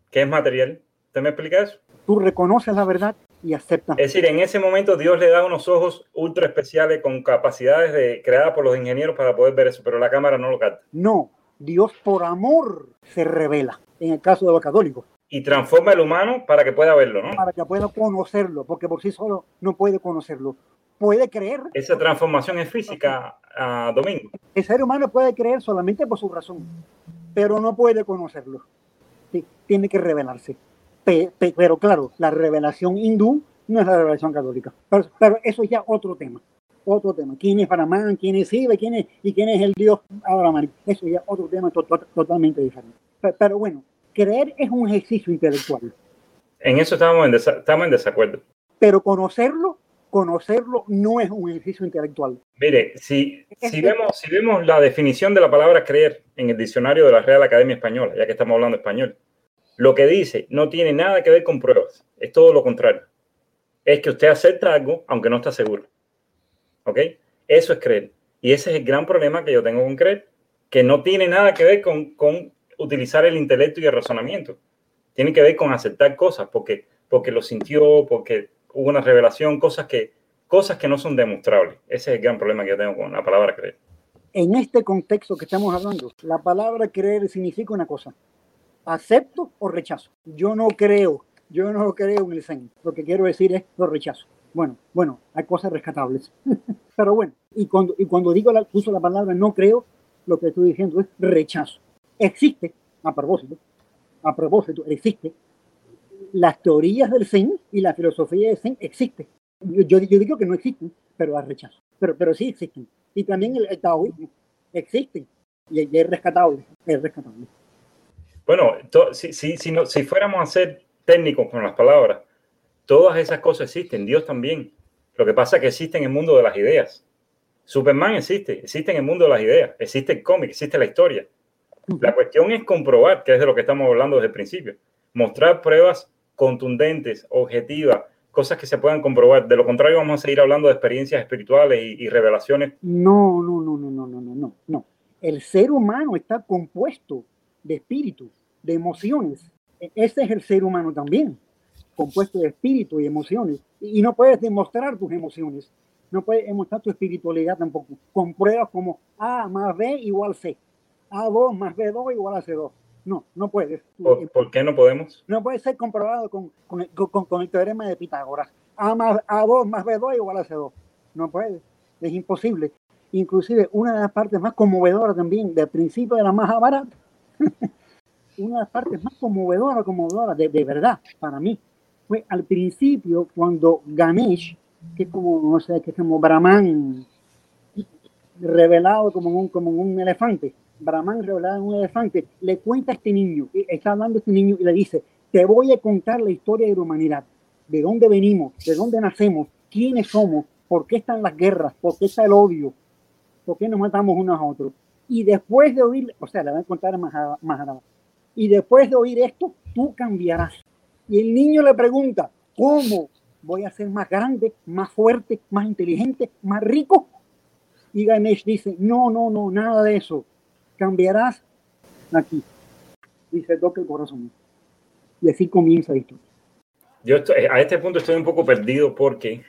B: ¿Qué es material? ¿Usted me explica eso?
C: Tú reconoces la verdad y aceptas.
B: Es decir, en ese momento Dios le da unos ojos ultra especiales con capacidades de, creadas por los ingenieros para poder ver eso, pero la cámara no lo capta.
C: No, Dios por amor se revela, en el caso de los católicos,
B: Y transforma el humano para que pueda verlo, ¿no?
C: para que pueda conocerlo, porque por sí solo no puede conocerlo. Puede creer,
B: Esa transformación es física, ah, Domingo.
C: el ser humano puede creer solamente por su razón, pero no puede conocerlo. Sí, tiene que revelarse. Pero claro, la revelación hindú no es la revelación católica. Pero, eso es ya otro tema. Otro tema. ¿Quién es Brahman? ¿Quién es Shiva? ¿Quién es, ¿Y quién es el Dios Abraham? Eso ya otro tema totalmente diferente. Pero, bueno, creer es un ejercicio intelectual.
B: En eso estamos en, estamos en desacuerdo.
C: Pero conocerlo conocerlo no es un ejercicio intelectual.
B: Mire, si, si, vemos, si vemos la definición de la palabra creer en el diccionario de la Real Academia Española, ya que estamos hablando español, lo que dice no tiene nada que ver con pruebas, es todo lo contrario. Es que usted acepta algo aunque no está seguro. ¿Ok? Eso es creer. Y ese es el gran problema que yo tengo con creer, que no tiene nada que ver con, con utilizar el intelecto y el razonamiento. Tiene que ver con aceptar cosas, porque, porque lo sintió, porque hubo una revelación, cosas que, cosas que no son demostrables. Ese es el gran problema que yo tengo con la palabra creer.
C: En este contexto que estamos hablando, la palabra creer significa una cosa, acepto o rechazo. Yo no creo, yo no creo en el Zen. Lo que quiero decir es lo rechazo. Bueno, bueno, hay cosas rescatables. <laughs> Pero bueno, y cuando, y cuando digo la, uso la palabra no creo, lo que estoy diciendo es rechazo. Existe, a propósito, a propósito, existe las teorías del Zen y la filosofía del Zen existen. Yo, yo, digo que no existen, pero las rechazo. Pero, pero sí existen. Y también el, taoísmo existe y, es rescatable, es rescatable.
B: Bueno, si, si, si, no, si fuéramos a ser técnicos con las palabras, todas esas cosas existen, Dios también. Lo que pasa es que existe en el mundo de las ideas. Superman existe, existe en el mundo de las ideas, existe el cómic, existe la historia. La cuestión es comprobar, que es de lo que estamos hablando desde el principio, mostrar pruebas contundentes, objetivas, cosas que se puedan comprobar. De lo contrario, vamos a seguir hablando de experiencias espirituales y, y revelaciones.
C: No, no, no, no, no, no, no, no. El ser humano está compuesto de espíritu, de emociones. E, ese es el ser humano también, compuesto de espíritu y emociones. Y no puedes demostrar tus emociones, no puedes demostrar tu espiritualidad tampoco, con pruebas como A más B igual C, A2 más B2 igual a C2 no, no puede.
B: ¿Por, qué no podemos?
C: No puede ser comprobado con, con, el teorema de Pitágoras. A más A2 más B2 igual a C2. No puede. Es imposible. Inclusive, una de las partes más conmovedoras también del principio de la barata, <laughs> una de las partes más conmovedoras, conmovedoras, de, de verdad, para mí, fue al principio cuando Ganesh, que es como, no sé, que es como Brahman, revelado como un, como un elefante, Brahman revelado en un elefante, le cuenta a este niño, está hablando este niño y le dice, te voy a contar la historia de la humanidad, de dónde venimos, de dónde nacemos, quiénes somos, por qué están las guerras, por qué está el odio, por qué nos matamos unos a otros. Y después de oír, o sea, le voy a contar más, más adelante, y después de oír esto, tú cambiarás. Y el niño le pregunta, ¿cómo voy a ser más grande, más fuerte, más inteligente, más rico? Y Ganesh dice, no, no, no, nada de eso cambiarás aquí. Y se toca el corazón. Y así comienza esto.
B: Yo a este punto estoy un poco perdido porque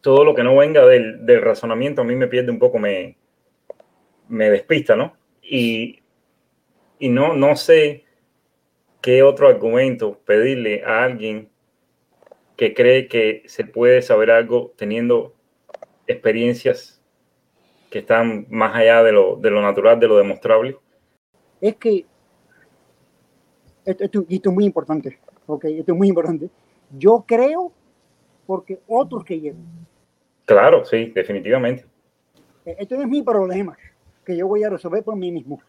B: todo lo que no venga del, del razonamiento a mí me pierde un poco, me, me despista, ¿no? Y, y no, no sé qué otro argumento pedirle a alguien que cree que se puede saber algo teniendo experiencias que están más allá de lo, de lo natural, de lo demostrable?
C: Es que esto, es muy importante, ok, esto es muy importante. Yo creo porque otros creyeron.
B: Claro, sí, definitivamente.
C: E, esto no es mi problema que yo voy a resolver por mí mismo.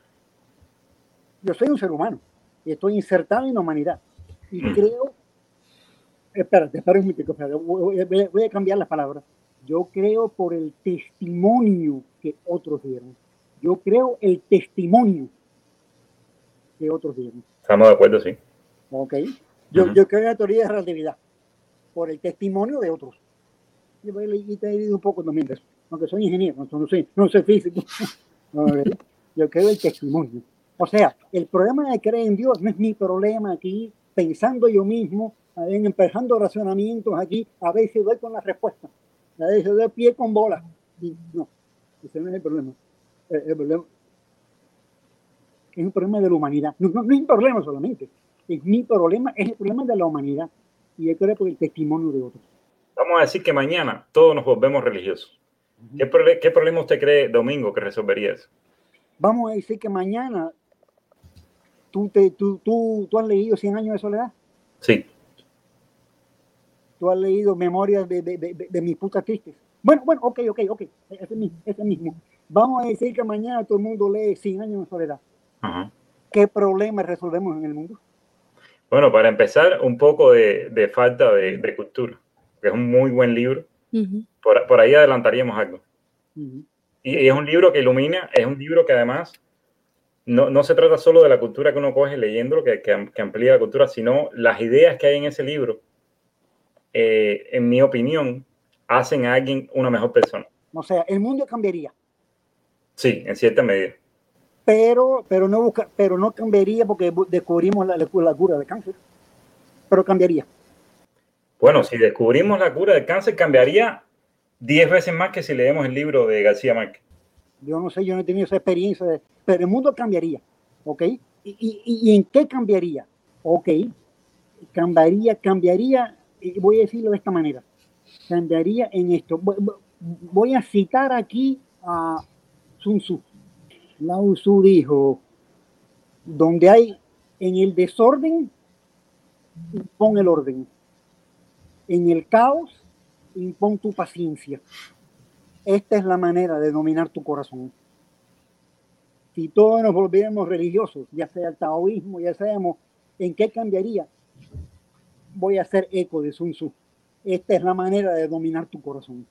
C: Yo soy un ser humano y estoy insertado en la humanidad. Y mm. creo, espérate, espérate un momento, voy a cambiar las palabras. Yo creo por el testimonio que otros dieron. Yo creo el testimonio que otros dieron.
B: Estamos de acuerdo, sí.
C: Ok. Yo, yo creo en la teoría de relatividad por el testimonio de otros. Yo te he leído un poco también de eso, aunque soy ingeniero, no soy, no soy físico. <laughs> yo creo el testimonio. O sea, el problema de creer en Dios no es mi problema aquí, pensando yo mismo, empezando racionamientos aquí, a veces doy con la respuesta la de de pie con bola. no, ese no es el problema. Eh, el, problema es un problema de la humanidad. No, no, es un problema solamente. Es mi problema, es el problema de la humanidad. Y es por el testimonio de otros.
B: Vamos a decir que mañana todos nos volvemos religiosos. ¿Qué, ¿Qué, problema usted cree, Domingo, que resolvería eso?
C: Vamos a decir que mañana tú, te, tú, tú, tú has leído 100 años de soledad.
B: Sí.
C: Tú has leído Memorias de, de, de, de mis putas tristes. Bueno, bueno, ok, ok, ok. Ese mismo, ese mismo. Vamos a decir que mañana todo el mundo lee 100 años de soledad.
B: Ajá.
C: ¿Qué problemas resolvemos en el mundo?
B: Bueno, para empezar, un poco de, de falta de, de, cultura, que es un muy buen libro. Uh -huh. Por, por, ahí adelantaríamos algo. Uh -huh. y, y, es un libro que ilumina, es un libro que además no, no se trata solo de la cultura que uno coge leyendo, que, que, que amplía la cultura, sino las ideas que hay en ese libro, eh, en mi opinión, hacen a alguien una mejor persona.
C: O sea, el mundo cambiaría.
B: Sí, en cierta medida.
C: Pero, pero, no, busca, pero no cambiaría porque descubrimos la, la, cura del cáncer. Pero cambiaría.
B: Bueno, si descubrimos la cura del cáncer, cambiaría 10 veces más que si leemos el libro de García Márquez.
C: Yo no sé, yo no he tenido esa experiencia, pero el mundo cambiaría, ¿ok? ¿Y, y, y en qué cambiaría? Ok, cambiaría, cambiaría, voy a decirlo de esta manera, cambiaría en esto. Voy a citar aquí a Sun Tzu. Lao Tzu dijo, donde hay en el desorden, pon el orden. En el caos, impon tu paciencia. Esta es la manera de dominar tu corazón. Si todos nos volviéramos religiosos, ya sea el taoísmo, ya seamos, ¿en qué cambiaría? Voy a hacer eco de Sun Tzu. Esta es la manera de dominar tu corazón.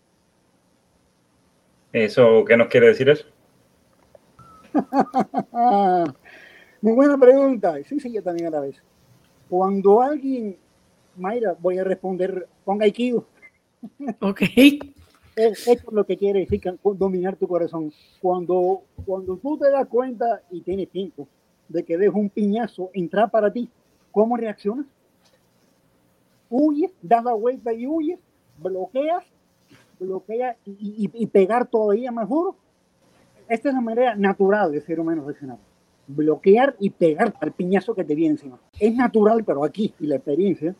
B: ¿Eso qué nos quiere decir eso? <laughs>
C: Muy buena pregunta. Sí, sí, yo también a la vez. Cuando alguien, Mayra, voy a responder, ponga Aikido.
A: Ok.
C: Esto es lo que quiere decir dominar tu corazón. Cuando, cuando tú te das cuenta y tienes tiempo de que deja un piñazo entrar para ti, ¿cómo reaccionas? Huyes, das la vuelta y huyes, bloqueas, bloqueas y, y, y pegar todavía duro. Esta es la manera natural de ser humano reaccionar. Bloquear y pegar al piñazo que te viene encima. Es natural, pero aquí, y la experiencia,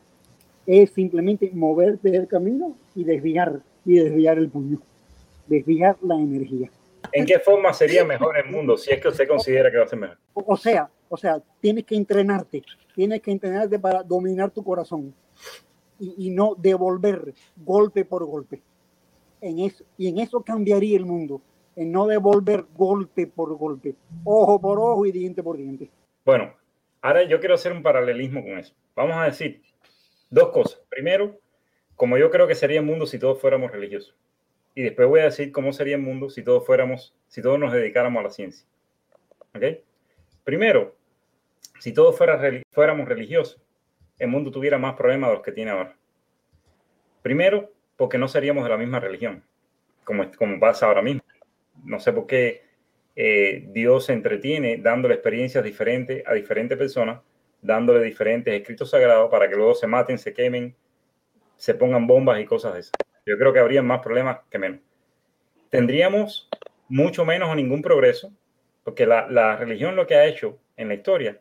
C: es simplemente moverte del camino y desviar, y desviar el puño, desviar la energía.
B: ¿En qué forma sería mejor el mundo si es que usted considera que va a ser mejor?
C: O sea, o sea, tienes que entrenarte, tienes que entrenarte para dominar tu corazón y, y no devolver golpe por golpe. En eso, y en eso cambiaría el mundo, en no devolver golpe por golpe, ojo por ojo y diente por diente.
B: Bueno, ahora yo quiero hacer un paralelismo con eso. Vamos a decir dos cosas. Primero, como yo creo que sería el mundo si todos fuéramos religiosos. Y después voy a decir cómo sería el mundo si todos fuéramos, si todos nos dedicáramos a la ciencia. ¿Ok? Primero, si todos fuera, fuéramos religiosos, el mundo tuviera más problemas de los que tiene ahora. Primero, porque no seríamos de la misma religión, como, como pasa ahora mismo. No sé por qué eh, Dios se entretiene dándole experiencias diferentes a diferentes personas, dándole diferentes escritos sagrados para que luego se maten, se quemen, se pongan bombas y cosas de esas. Yo creo que habría más problemas que menos. Tendríamos mucho menos o ningún progreso, porque la, la religión lo que ha hecho en la historia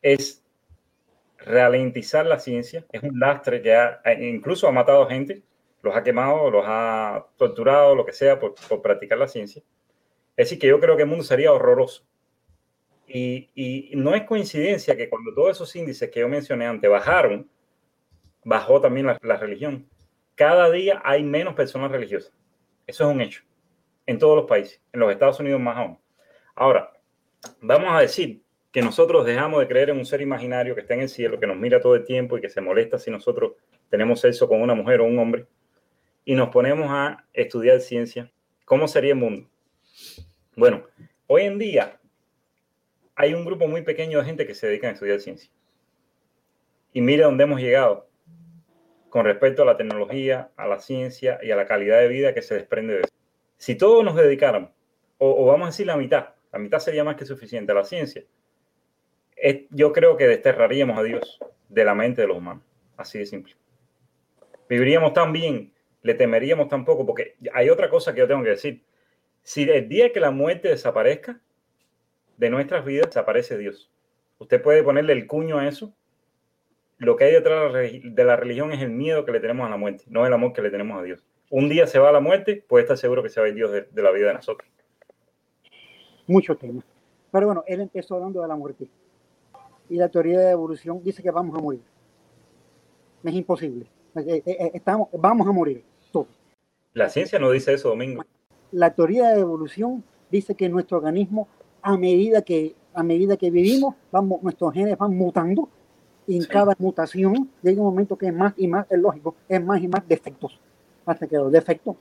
B: es ralentizar la ciencia, es un lastre que ha, incluso ha matado gente, los ha quemado, los ha torturado, lo que sea, por, por practicar la ciencia. Es decir, que yo creo que el mundo sería horroroso. Y, no es coincidencia que cuando todos esos índices que yo mencioné antes bajaron, bajó también la, la, religión. Cada día hay menos personas religiosas. Eso es un hecho. En todos los países. En los Estados Unidos más aún. Ahora, vamos a decir que nosotros dejamos de creer en un ser imaginario que está en el cielo, que nos mira todo el tiempo y que se molesta si nosotros tenemos sexo con una mujer o un hombre, y nos ponemos a estudiar ciencia. ¿Cómo sería el mundo? Bueno, hoy en día hay un grupo muy pequeño de gente que se dedica a estudiar ciencia. Y mire dónde hemos llegado con respecto a la tecnología, a la ciencia y a la calidad de vida que se desprende de eso. Si todos nos dedicáramos, o, o vamos a decir la mitad, la mitad sería más que suficiente a la ciencia, yo creo que desterraríamos a Dios de la mente de los humanos. Así de simple. Viviríamos tan bien, le temeríamos tan poco, porque hay otra cosa que yo tengo que decir. Si el día que la muerte desaparezca de nuestras vidas, desaparece Dios. Usted puede ponerle el cuño a eso. Lo que hay detrás de la religión es el miedo que le tenemos a la muerte, no el amor que le tenemos a Dios. Un día se va a la muerte, puede estar seguro que se va el Dios de, de la vida de nosotros.
C: Muchos temas. Pero bueno, él empezó hablando de la muerte. Y la teoría de evolución dice que vamos a morir. Es imposible. Eh, eh, eh, estamos, vamos a morir todos.
B: La ciencia no dice eso, Domingo.
C: La teoría de evolución dice que nuestro organismo, a medida que, a medida que vivimos, vamos, nuestros genes van mutando y en cada mutación llega un momento que es más y más, es lógico, es más y más defectos. Hasta que los defectos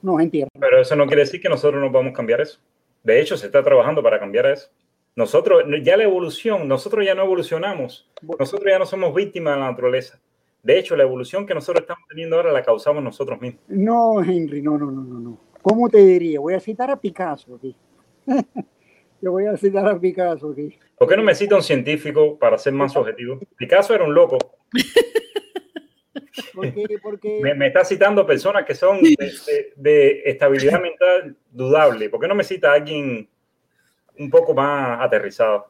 C: nos entierran.
B: Pero eso no quiere decir que nosotros no podamos cambiar eso. De hecho, se está trabajando para cambiar eso. Nosotros, ya la evolución, nosotros ya no evolucionamos. Nosotros ya no somos víctimas de la naturaleza. De hecho, la evolución que nosotros estamos teniendo ahora la causamos nosotros mismos.
C: No, Henry, no, no, no, no, no. ¿Cómo te diría? Voy a citar a Picasso aquí. <laughs> Yo voy a citar a Picasso aquí.
B: ¿Por qué no me cita un científico para ser más objetivo? Picasso era un loco. <laughs> Porque, Me, está citando personas que son de, estabilidad mental dudable. ¿Por qué no me cita a alguien un poco más aterrizado?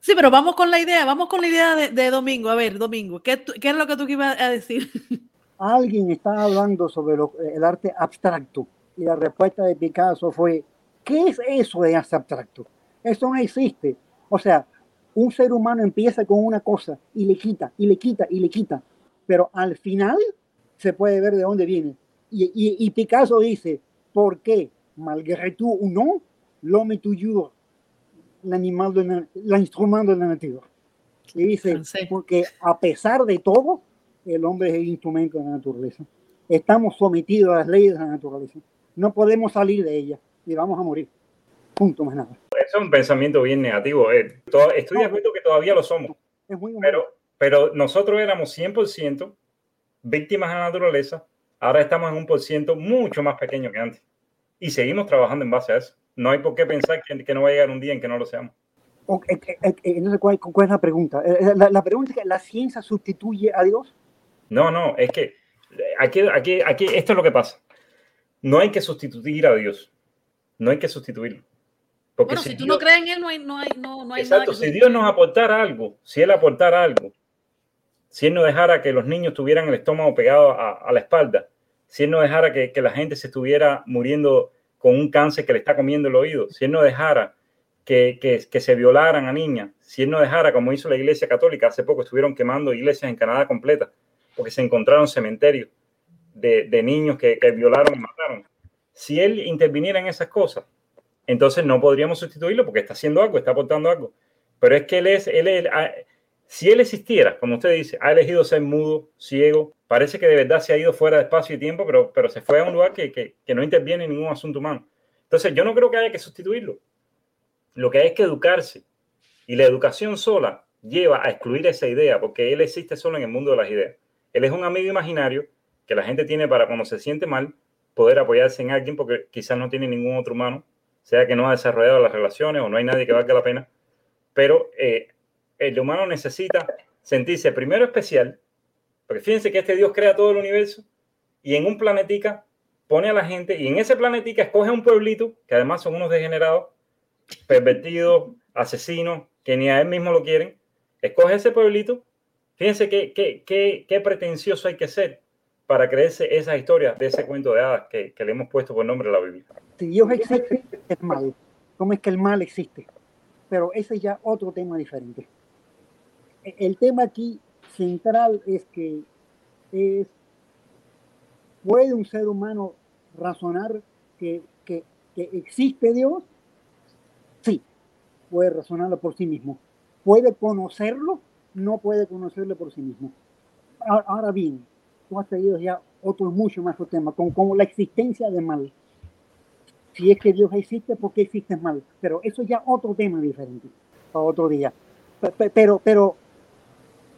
A: Sí, pero vamos con la idea, vamos con la idea de, Domingo. A ver, Domingo, ¿qué, ¿qué, es lo que tú ibas a decir? <laughs>
C: Alguien está hablando sobre el arte abstracto y la respuesta de Picasso fue, ¿qué es eso de arte abstracto? Eso no existe. O sea, un ser humano empieza con una cosa y le quita, y le quita, y le quita, pero al final se puede ver de dónde viene. Y, y, Picasso dice, ¿por qué? Malgré tout ou non, l'homme toujours l'animal de l'instrument de la nature. Y dice, porque a pesar de todo, el hombre es el instrumento de la naturaleza. Estamos sometidos a las leyes de la naturaleza. No podemos salir de ella y vamos a morir. Punto, más nada.
B: Eso es un pensamiento bien negativo. Eh. Estoy de acuerdo que todavía lo somos. Es muy pero, pero nosotros éramos 100% víctimas de la naturaleza. Ahora estamos en un por ciento mucho más pequeño que antes. Y seguimos trabajando en base a eso. No hay por qué pensar que, que no va a llegar un día en que no lo seamos.
C: Okay, eh, eh, no sé cuál, es la pregunta. Eh, la, pregunta es que la ciencia sustituye a Dios.
B: No, no, es que aquí, aquí, aquí, esto es lo que pasa. No hay que sustituir a Dios. No hay que sustituirlo.
A: Porque si, tú no crees en Él, no hay, no hay, no, hay
B: exacto, si Dios nos aportara algo, si Él aportara algo, si Él no dejara que los niños tuvieran el estómago pegado a, la espalda, si Él no dejara que, que la gente se estuviera muriendo con un cáncer que le está comiendo el oído, si Él no dejara que, que, se violaran a niñas, si Él no dejara, como hizo la Iglesia Católica, hace poco estuvieron quemando iglesias en Canadá completa, porque se encontraron cementerios de, de niños que, que, violaron y mataron. Si Él interviniera en esas cosas, entonces no podríamos sustituirlo porque está haciendo algo, está aportando algo. Pero es que Él es, él ah, si Él existiera, como usted dice, ha elegido ser mudo, ciego, parece que de verdad se ha ido fuera de espacio y tiempo, pero, pero se fue a un lugar que, que, que no interviene en ningún asunto humano. Entonces, yo no creo que haya que sustituirlo. Lo que hay es que educarse. Y la educación sola lleva a excluir esa idea, porque Él existe solo en el mundo de las ideas. Él es un amigo imaginario que la gente tiene para cuando se siente mal, poder apoyarse en alguien, porque quizás no tiene ningún otro humano, sea que no ha desarrollado las relaciones o no hay nadie que valga la pena. Pero eh, el humano necesita sentirse primero especial, porque fíjense que este Dios crea todo el universo y en un planetica pone a la gente y en ese planetica escoge un pueblito, que además son unos degenerados, pervertidos, asesinos, que ni a él mismo lo quieren, escoge ese pueblito. Fíjense qué, qué, qué, qué pretencioso hay que ser para creerse esas historias de ese cuento de hadas que, que, le hemos puesto por nombre la Biblia.
C: Si Dios existe, es mal. ¿Cómo es que el mal existe? Pero ese es ya otro tema diferente. El tema aquí central es que ¿puede un ser humano razonar que, existe Dios? Sí, puede razonarlo por sí mismo. ¿Puede conocerlo? No puede conocerlo por sí mismo. Ahora bien, tú has traído ya otro mucho más tema, como, como la existencia de mal. Si es que Dios existe, ¿por qué existe mal? Pero eso ya otro tema diferente, para otro día. Pero, pero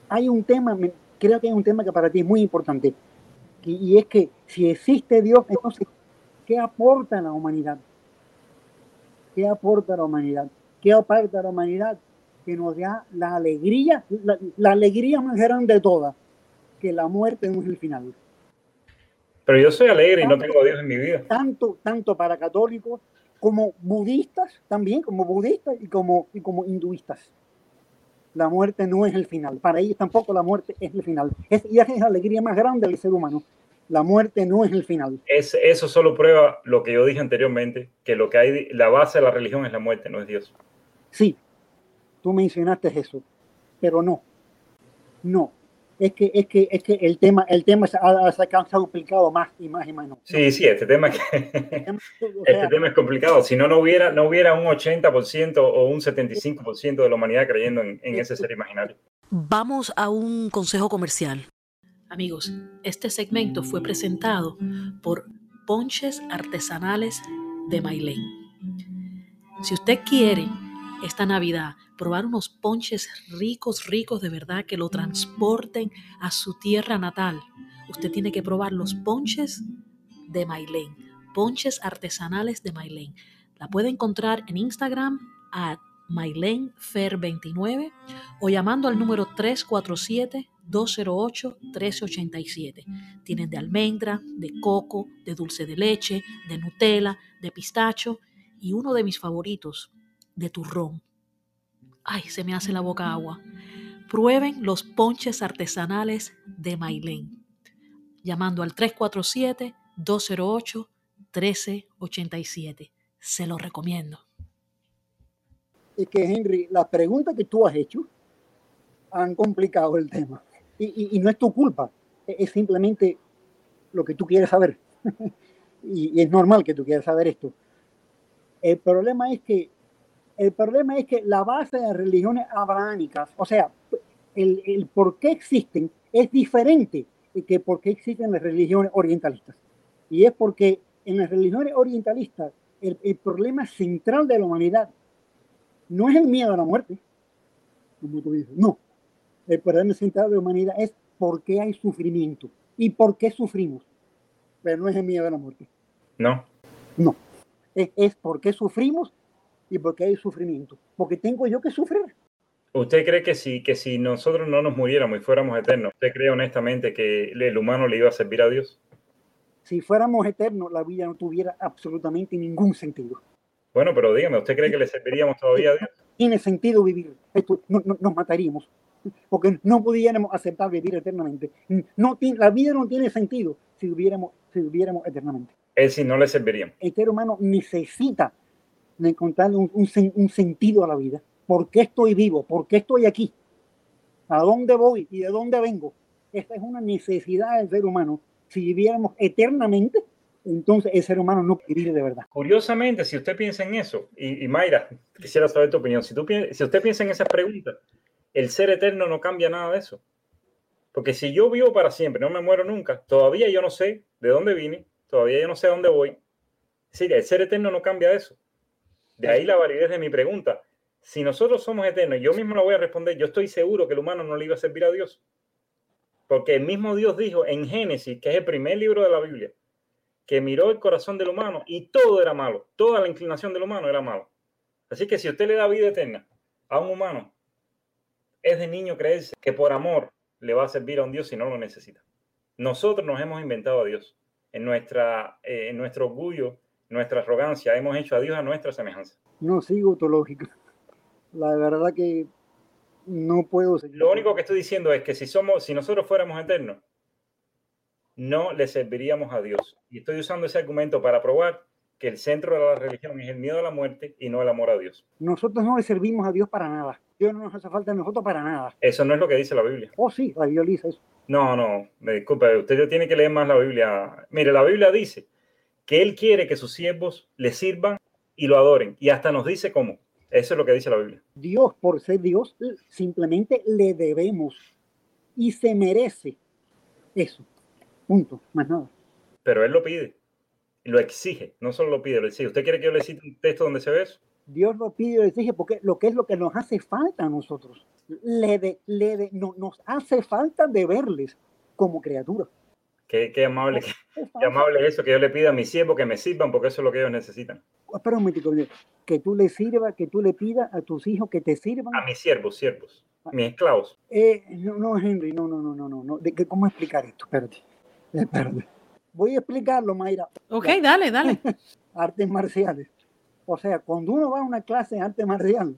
C: hay un tema creo que hay un tema que para ti es muy importante, y, es que si existe Dios, entonces, ¿qué aporta a la humanidad? ¿Qué aporta a la humanidad? ¿Qué aporta a la humanidad? Que nos da la alegría, la, alegría más grande de todas, que la muerte no es el final.
B: Pero yo soy alegre y no tengo a Dios en mi vida.
C: Tanto, tanto para católicos como budistas, también como budistas y como, y como hinduistas la muerte no es el final. Para ellos tampoco la muerte es el final. Es, y es la alegría más grande del ser humano. La muerte no es el final.
B: Es, eso solo prueba lo que yo dije anteriormente, que lo que hay, la base de la religión es la muerte, no es Dios.
C: Sí, tú mencionaste eso, pero no, no. Es que, es que, es que el tema, el tema se ha, se ha duplicado más y más y más. ¿no?
B: Sí, sí, este tema, que, <laughs> este tema es complicado. Si no, no hubiera, no hubiera un 80% o un 75% de la humanidad creyendo en, en ese ser imaginario.
A: Vamos a un consejo comercial. Amigos, este segmento fue presentado por Ponches Artesanales de Mailén. Si usted quiere esta Navidad probar unos ponches ricos, ricos de verdad que lo transporten a su tierra natal, usted tiene que probar los ponches de Mailén, ponches artesanales de Mailén. La puede encontrar en Instagram a MailenFer29 o llamando al número 347-208-1387. Tienen de almendra, de coco, de dulce de leche, de Nutella, de pistacho y uno de mis favoritos, de turrón. Ay, se me hace la boca agua. Prueben los ponches artesanales de Mailén, llamando al 347-208-1387. Se lo recomiendo.
C: Es que, Henry, las preguntas que tú has hecho han complicado el tema. Y, y, no es tu culpa, es simplemente lo que tú quieres saber. <laughs> y, y es normal que tú quieras saber esto. El problema es que el problema es que la base de las religiones abrahámicas, o sea, el, el por qué existen, es diferente que por qué existen las religiones orientalistas. Y es porque en las religiones orientalistas el, el, problema central de la humanidad no es el miedo a la muerte, como tú dices, no. El problema central de la humanidad es por qué hay sufrimiento y por qué sufrimos. Pero no es el miedo a la muerte.
B: No.
C: No. Es, es por qué sufrimos y porque hay sufrimiento. Porque tengo yo que sufrir.
B: ¿Usted cree que si, que si nosotros no nos muriéramos y fuéramos eternos, ¿usted cree honestamente que el humano le iba a servir a Dios?
C: Si fuéramos eternos, la vida no tuviera absolutamente ningún sentido.
B: Bueno, pero dígame, ¿usted cree que le serviríamos todavía a Dios?
C: Tiene sentido vivir. Esto, no, no, nos mataríamos. Porque no pudiéramos aceptar vivir eternamente. No, la vida no tiene sentido si viviéramos, si viviéramos eternamente.
B: Es decir, no le serviríamos.
C: El ser humano necesita de encontrarle un, un, un, sentido a la vida. ¿Por qué estoy vivo? ¿Por qué estoy aquí? ¿A dónde voy y de dónde vengo? Esta es una necesidad del ser humano. Si viviéramos eternamente, entonces el ser humano no vive de verdad.
B: Curiosamente, si usted piensa en eso, y, y Mayra, quisiera saber tu opinión, si, tú, si usted piensa en esas preguntas, el ser eterno no cambia nada de eso. Porque si yo vivo para siempre, no me muero nunca, todavía yo no sé de dónde vine, todavía yo no sé a dónde voy. Sí, el ser eterno no cambia eso. De ahí la validez de mi pregunta. Si nosotros somos eternos, yo mismo lo voy a responder, yo estoy seguro que el humano no le iba a servir a Dios. Porque el mismo Dios dijo en Génesis, que es el primer libro de la Biblia, que miró el corazón del humano y todo era malo, toda la inclinación del humano era malo. Así que si usted le da vida eterna a un humano, es de niño creerse que por amor le va a servir a un Dios si no lo necesita. Nosotros nos hemos inventado a Dios en, nuestra, eh, en nuestro orgullo nuestra arrogancia, hemos hecho a Dios a nuestra semejanza.
C: No sigo tu lógica. La verdad que no puedo seguir.
B: Lo único que estoy diciendo es que si somos, si nosotros fuéramos eternos, no le serviríamos a Dios. Y estoy usando ese argumento para probar que el centro de la religión es el miedo a la muerte y no el amor a Dios.
C: Nosotros no le servimos a Dios para nada. Dios no nos hace falta a nosotros para nada.
B: Eso no es lo que dice la Biblia.
C: Oh, sí, la Biblia dice eso.
B: No, no, me disculpe, usted tiene que leer más la Biblia. Mire, la Biblia dice que Él quiere que sus siervos le sirvan y lo adoren. Y hasta nos dice cómo. Eso es lo que dice la Biblia.
C: Dios, por ser Dios, simplemente le debemos y se merece eso. Punto, más nada.
B: Pero Él lo pide, lo exige, no solo lo pide, lo exige. ¿Usted quiere que yo le cite un texto donde se ve eso?
C: Dios lo pide y lo exige porque lo que es lo que nos hace falta a nosotros. Le de, le de, no, nos hace falta de verles como criaturas.
B: Qué, qué amable, qué, <laughs> qué, amable eso que yo le pida a mis siervos que me sirvan porque eso es lo que ellos necesitan.
C: Espera un momentico, que tú le sirvas, que tú le pidas a tus hijos que te sirvan.
B: A mis siervos, siervos, mis esclavos.
C: Eh, no, no, Henry, no, no, no, no, no, no. ¿De qué, ¿Cómo explicar esto? Espérate, espérate. Voy a explicarlo, Mayra.
A: Ok, dale, dale. <laughs>
C: artes marciales. O sea, cuando uno va a una clase de arte marcial,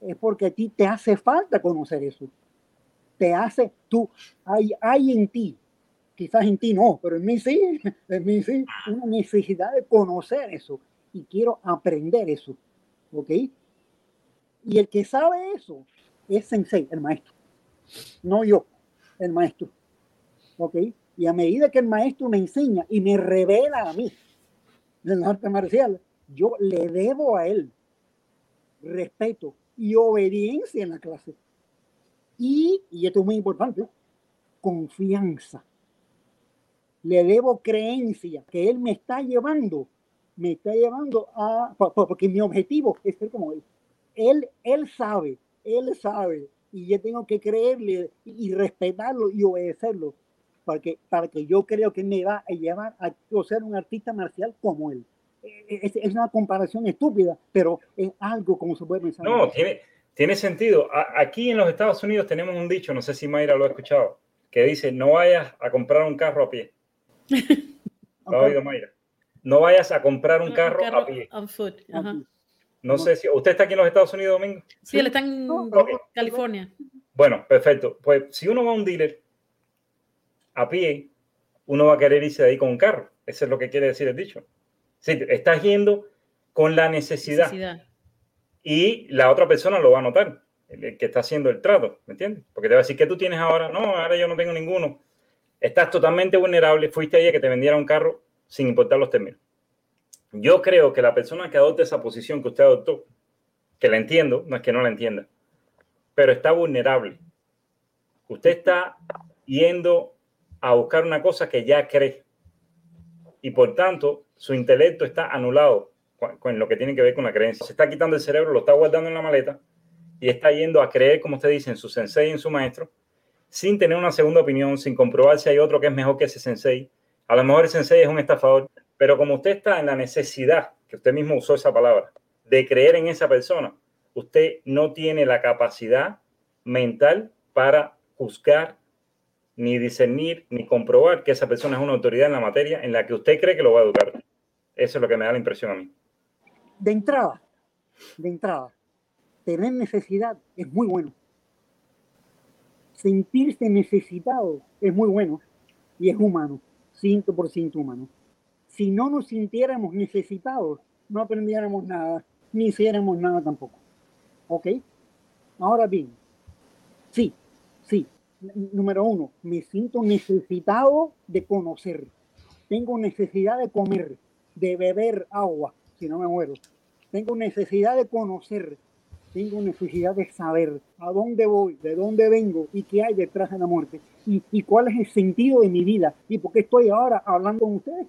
C: es porque a ti te hace falta conocer eso. Te hace, tú, hay, hay en ti quizás en ti no, pero en mí sí, <laughs> en mí sí, una necesidad de conocer eso y quiero aprender eso, ¿ok? Y el que sabe eso es Sensei, el maestro, no yo. el maestro. ¿Ok? Y a medida que el maestro me enseña y me revela a mí el arte marcial, yo le debo a él respeto y obediencia en la clase. Y, y esto es muy importante, confianza. Le debo creencia que él me está llevando, me está llevando a, porque mi objetivo es ser como él. Él, él sabe, él sabe, y yo tengo que creerle y respetarlo y obedecerlo, para que, para que yo creo que me va a llevar a ser un artista marcial como él. Es, es, una comparación estúpida, pero es algo como se puede pensar.
B: No, tiene, tiene sentido. aquí en los Estados Unidos tenemos un dicho, no sé si Mayra lo ha escuchado, que dice, no vayas a comprar un carro a pie. No vayas a comprar un carro, a pie. No sé si usted está aquí en los Estados Unidos, Domingo.
A: Sí, él está en California.
B: Bueno, perfecto. Pues si uno va a un dealer a pie, uno va a querer irse de ahí con un carro. Eso es lo que quiere decir el dicho. Sí, estás yendo con la necesidad. Y la otra persona lo va a notar, el que está haciendo el trato, ¿me entiendes? Porque te va a decir, ¿qué tú tienes ahora? No, ahora yo no tengo ninguno. Estás totalmente vulnerable, fuiste ahí que te vendiera un carro sin importar los términos. Yo creo que la persona que adopte esa posición que usted adoptó, que la entiendo, no es que no la entienda, pero está vulnerable. Usted está yendo a buscar una cosa que ya cree. Y por tanto, su intelecto está anulado con, lo que tiene que ver con la creencia. Se está quitando el cerebro, lo está guardando en la maleta y está yendo a creer, como usted dice, en su sensei y en su maestro, sin tener una segunda opinión, sin comprobar si hay otro que es mejor que ese sensei. A lo mejor el sensei es un estafador, pero como usted está en la necesidad, que usted mismo usó esa palabra, de creer en esa persona, usted no tiene la capacidad mental para juzgar, ni discernir, ni comprobar que esa persona es una autoridad en la materia en la que usted cree que lo va a educar. Eso es lo que me da la impresión a mí.
C: De entrada, de entrada, tener necesidad es muy bueno. Sentirse necesitado es muy bueno y es humano, 100% humano. Si no nos sintiéramos necesitados, no aprendiéramos nada, ni hiciéramos nada tampoco. ¿Ok? Ahora bien, sí, sí. Número uno, me siento necesitado de conocer. Tengo necesidad de comer de beber agua, si no me muero. Tengo necesidad de conocer, tengo necesidad de saber a dónde voy, de dónde vengo y qué hay detrás de la muerte y, y cuál es el sentido de mi vida y por qué estoy ahora hablando con ustedes.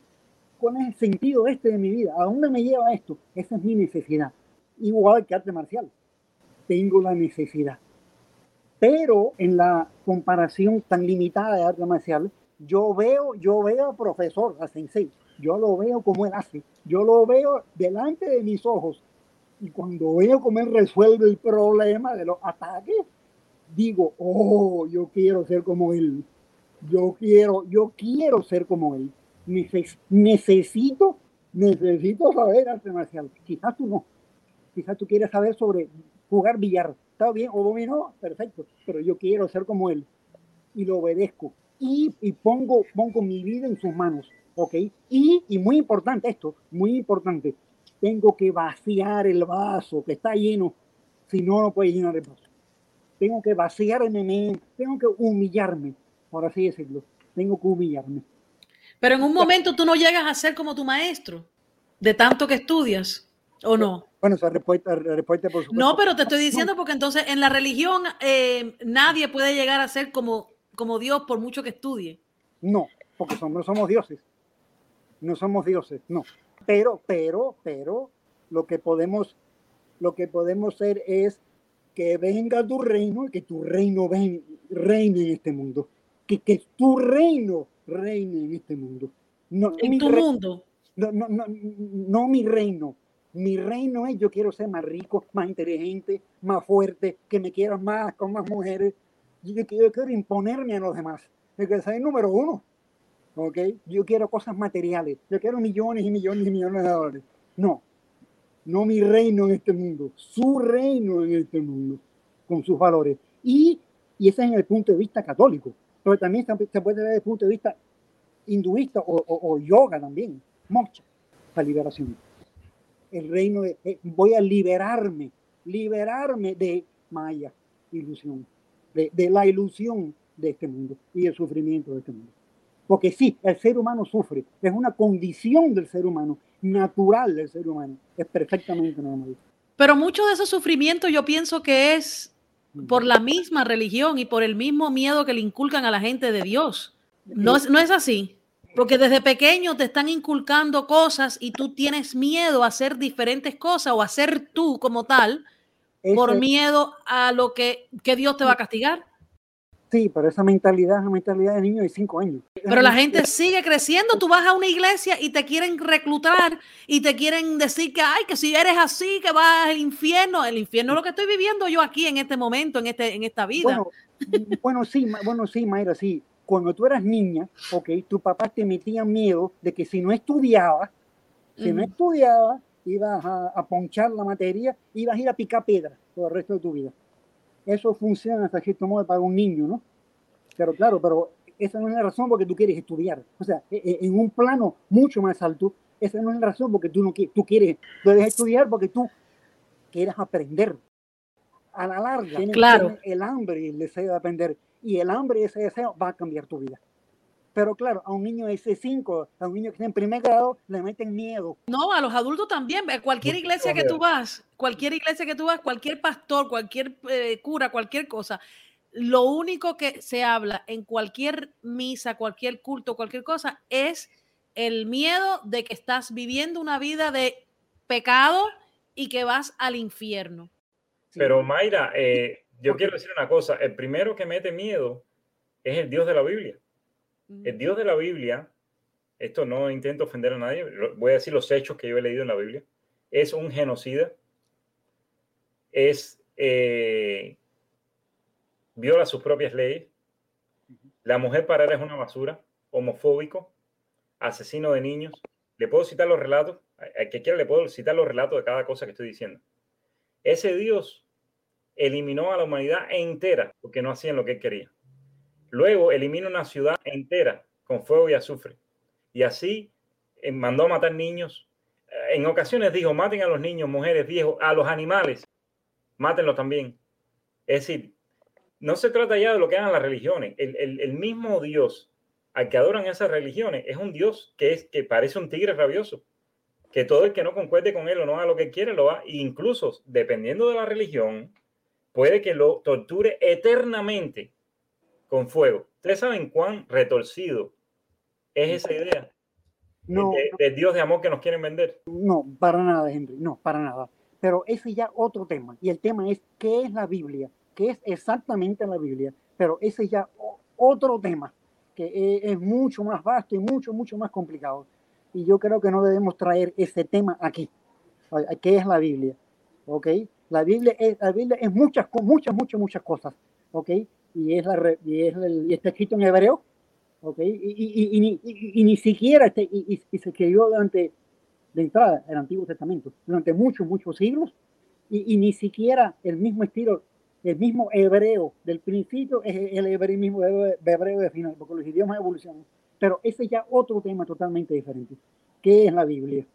C: ¿Cuál es el sentido este de mi vida? ¿A dónde me lleva esto? Esa es mi necesidad. Igual que arte marcial. Tengo la necesidad. Pero en la comparación tan limitada de arte marcial, yo veo, yo veo a profesor, a sensei, yo lo veo como él hace, yo lo veo delante de mis ojos. Y cuando veo cómo él resuelve el problema de los ataques, digo, oh, yo quiero ser como él. Yo quiero, yo quiero ser como él. necesito, necesito saber arte marcial. Quizás tú no. Quizás tú quieres saber sobre jugar billar. Está bien, o dominó, perfecto. Pero yo quiero ser como él. Y lo obedezco. Y, y pongo, pongo mi vida en sus manos ¿ok? Y, y muy importante esto, muy importante, tengo que vaciar el vaso que está lleno, si no, no puede llenar el vaso. Tengo que vaciarme, tengo que humillarme, por así decirlo, tengo que humillarme.
A: Pero en un momento tú no llegas a ser como tu maestro, de tanto que estudias, ¿o no?
C: Bueno, esa respuesta, respuesta por
A: supuesto. No, pero te estoy diciendo porque entonces en la religión eh, nadie puede llegar a ser como, como Dios por mucho que estudie.
C: No, porque somos, somos dioses no somos dioses, no. Pero, pero, pero, lo que podemos, lo que podemos ser es que venga tu reino y que tu reino ven, reine en este mundo. Que, que tu reino reine en este mundo.
A: No, en tu mundo.
C: No, no, no, no mi reino. Mi reino es yo quiero ser más rico, más inteligente, más fuerte, que me quieran más, con más mujeres. Yo, yo quiero imponerme a los demás. Quiero ser el número uno. ¿Ok? Yo quiero cosas materiales, yo quiero millones y millones y millones de dólares. No, no mi reino en este mundo, su reino en este mundo, con sus valores. Y, y ese es en el punto de vista católico, pero también se puede ver desde el punto de vista hinduista o, yoga también, mocha, la liberación. El reino de, eh, voy a liberarme, liberarme de Maya, ilusión, de, de la ilusión de este mundo y el sufrimiento de este mundo. Porque sí, el ser humano sufre, es una condición del ser humano, natural del ser humano, es perfectamente normal.
A: Pero mucho de ese sufrimiento yo pienso que es por la misma religión y por el mismo miedo que le inculcan a la gente de Dios. No es, no es así. Porque desde pequeño te están inculcando cosas y tú tienes miedo a hacer diferentes cosas o a ser tú como tal por miedo a lo que, que Dios te va a castigar.
C: Sí, pero esa mentalidad es una mentalidad de niño de cinco años.
A: Pero la gente sigue creciendo. Tú vas a una iglesia y te quieren reclutar y te quieren decir que, ay, que si eres así, que vas al infierno. El infierno es lo que estoy viviendo yo aquí en este momento, en, este, en esta vida.
C: Bueno, bueno sí, bueno, sí, Mayra, sí. Cuando tú eras niña, ok, tu papá te metía miedo de que si no estudiabas, si no estudiabas, ibas a, a ponchar la materia, ibas a ir a picar piedra por el resto de tu vida eso funciona hasta cierto modo para un niño, ¿no? Pero claro, pero esa no es la razón porque tú quieres estudiar. O sea, e, e, en un plano mucho más alto, esa no es la razón porque tú no tú quieres, tú debes estudiar porque tú quieres aprender. A la larga,
A: claro.
C: el hambre y el deseo de aprender. Y el hambre y ese deseo va a cambiar tu vida. Pero claro, a un niño de C5, a un niño que está en primer grado, le meten miedo.
A: No, a los adultos también. Cualquier iglesia que tú vas, cualquier iglesia que tú vas, cualquier pastor, cualquier eh, cura, cualquier cosa, lo único que se habla en cualquier misa, cualquier culto, cualquier cosa, es el miedo de que estás viviendo una vida de pecado y que vas al infierno.
B: Pero Mayra, eh, yo quiero decir una cosa, el primero que mete miedo es el Dios de la Biblia. El Dios de la Biblia, esto no intento ofender a nadie, voy a decir los hechos que yo he leído en la Biblia, es un genocida, es eh, viola sus propias leyes, la mujer para él es una basura, homofóbico, asesino de niños. Le puedo citar los relatos, al que quiera le puedo citar los relatos de cada cosa que estoy diciendo. Ese Dios eliminó a la humanidad entera porque no hacían lo que él quería. Luego elimina una ciudad entera con fuego y azufre. Y así eh, mandó a matar niños. Eh, en ocasiones dijo, maten a los niños, mujeres, viejos, a los animales, mátenlos también. Es decir, no se trata ya de lo que hagan las religiones. El, mismo Dios al que adoran esas religiones es un Dios que, es, que parece un tigre rabioso. Que todo el que no concuerde con él o no haga lo que quiere, lo va. E incluso, dependiendo de la religión, puede que lo torture eternamente con fuego. ¿Ustedes saben cuán retorcido es esa idea?
C: No,
B: de, Dios de amor que nos quieren vender.
C: No, para nada, Henry, no, para nada. Pero ese ya otro tema. Y el tema es qué es la Biblia, qué es exactamente la Biblia. Pero ese ya otro tema que es, es mucho más vasto y mucho, mucho más complicado. Y yo creo que no debemos traer ese tema aquí. ¿Qué es la Biblia? ¿Ok? La Biblia es, la Biblia es muchas, muchas, muchas, muchas cosas. ¿Ok? Y, es la, y, es el, y está escrito en hebreo, ¿ok? Y, y, y ni siquiera este, y, se escribió durante, de entrada, el Antiguo Testamento, durante muchos, muchos siglos, y, ni siquiera el mismo estilo, el mismo hebreo del principio es el hebreo mismo hebreo de final, porque los idiomas evolucionan. Pero ese es ya otro tema totalmente diferente. ¿Qué es la Biblia?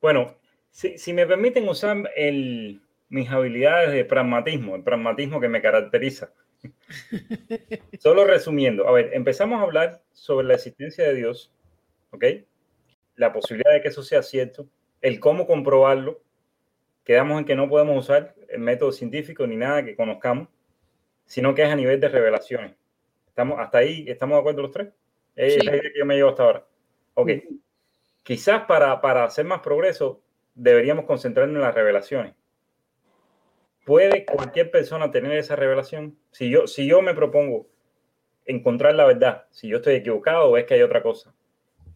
B: Bueno, si, si me permiten usar el, mis habilidades de pragmatismo, el pragmatismo que me caracteriza, <laughs> Solo resumiendo, a ver, empezamos a hablar sobre la existencia de Dios, ¿ok? La posibilidad de que eso sea cierto, el cómo comprobarlo. Quedamos en que no podemos usar el método científico ni nada que conozcamos, sino que es a nivel de revelaciones. Estamos, hasta ahí, ¿estamos de acuerdo los tres? Es la idea que yo me llevo hasta ahora. Ok. Quizás para, para hacer más progreso deberíamos concentrarnos en las revelaciones. ¿Puede cualquier persona tener esa revelación? Si yo, si yo me propongo encontrar la verdad, si yo estoy equivocado o es que hay otra cosa,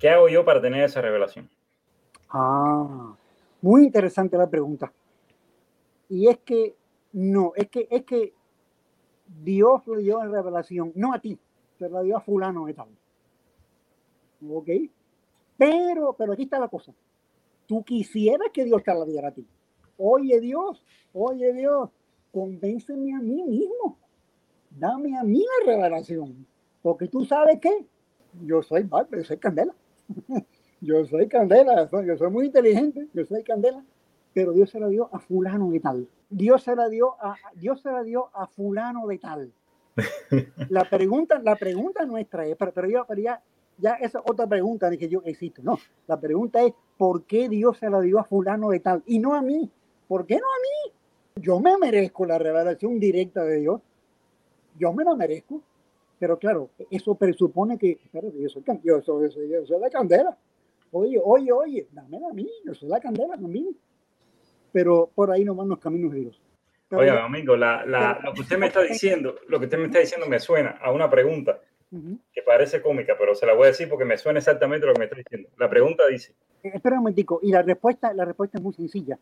B: ¿qué hago yo para tener esa revelación?
C: Ah, muy interesante la pregunta. Y es que no, es que es que Dios le dio la revelación, no a ti, se la dio a fulano de tal. ¿Ok? Pero, pero aquí está la cosa. Tú quisieras que Dios te la diera a ti. Oye Dios, oye Dios, convénceme a mí mismo. Dame a mí la revelación. Porque tú sabes que yo soy <laughs> yo soy candela. yo soy candela, yo soy muy inteligente, yo soy candela. Pero Dios se la dio a fulano de tal. Dios se la dio a, Dios se la dio a fulano de tal. La pregunta, la pregunta nuestra es, pero, ya, pero ya, esa otra pregunta de que yo existo. No, la pregunta es, ¿por qué Dios se la dio a fulano de tal y no a mí? ¿Por qué no a mí? Yo me merezco la revelación directa de Dios. Yo me la merezco. Pero claro, eso presupone que, espérate, yo soy, yo soy, yo soy, yo soy la candela. Oye, oye, oye, dame a mí, yo soy la candela también. Pero por ahí no van los caminos de Dios. Pero
B: Oye, Domingo, la, la- lo que usted me está diciendo, lo que usted me está diciendo me suena a una pregunta que parece cómica, pero se la voy a decir porque me suena exactamente lo que me está diciendo. La pregunta dice,
C: Eh, Espera un momentico, y la respuesta, la respuesta es muy sencilla.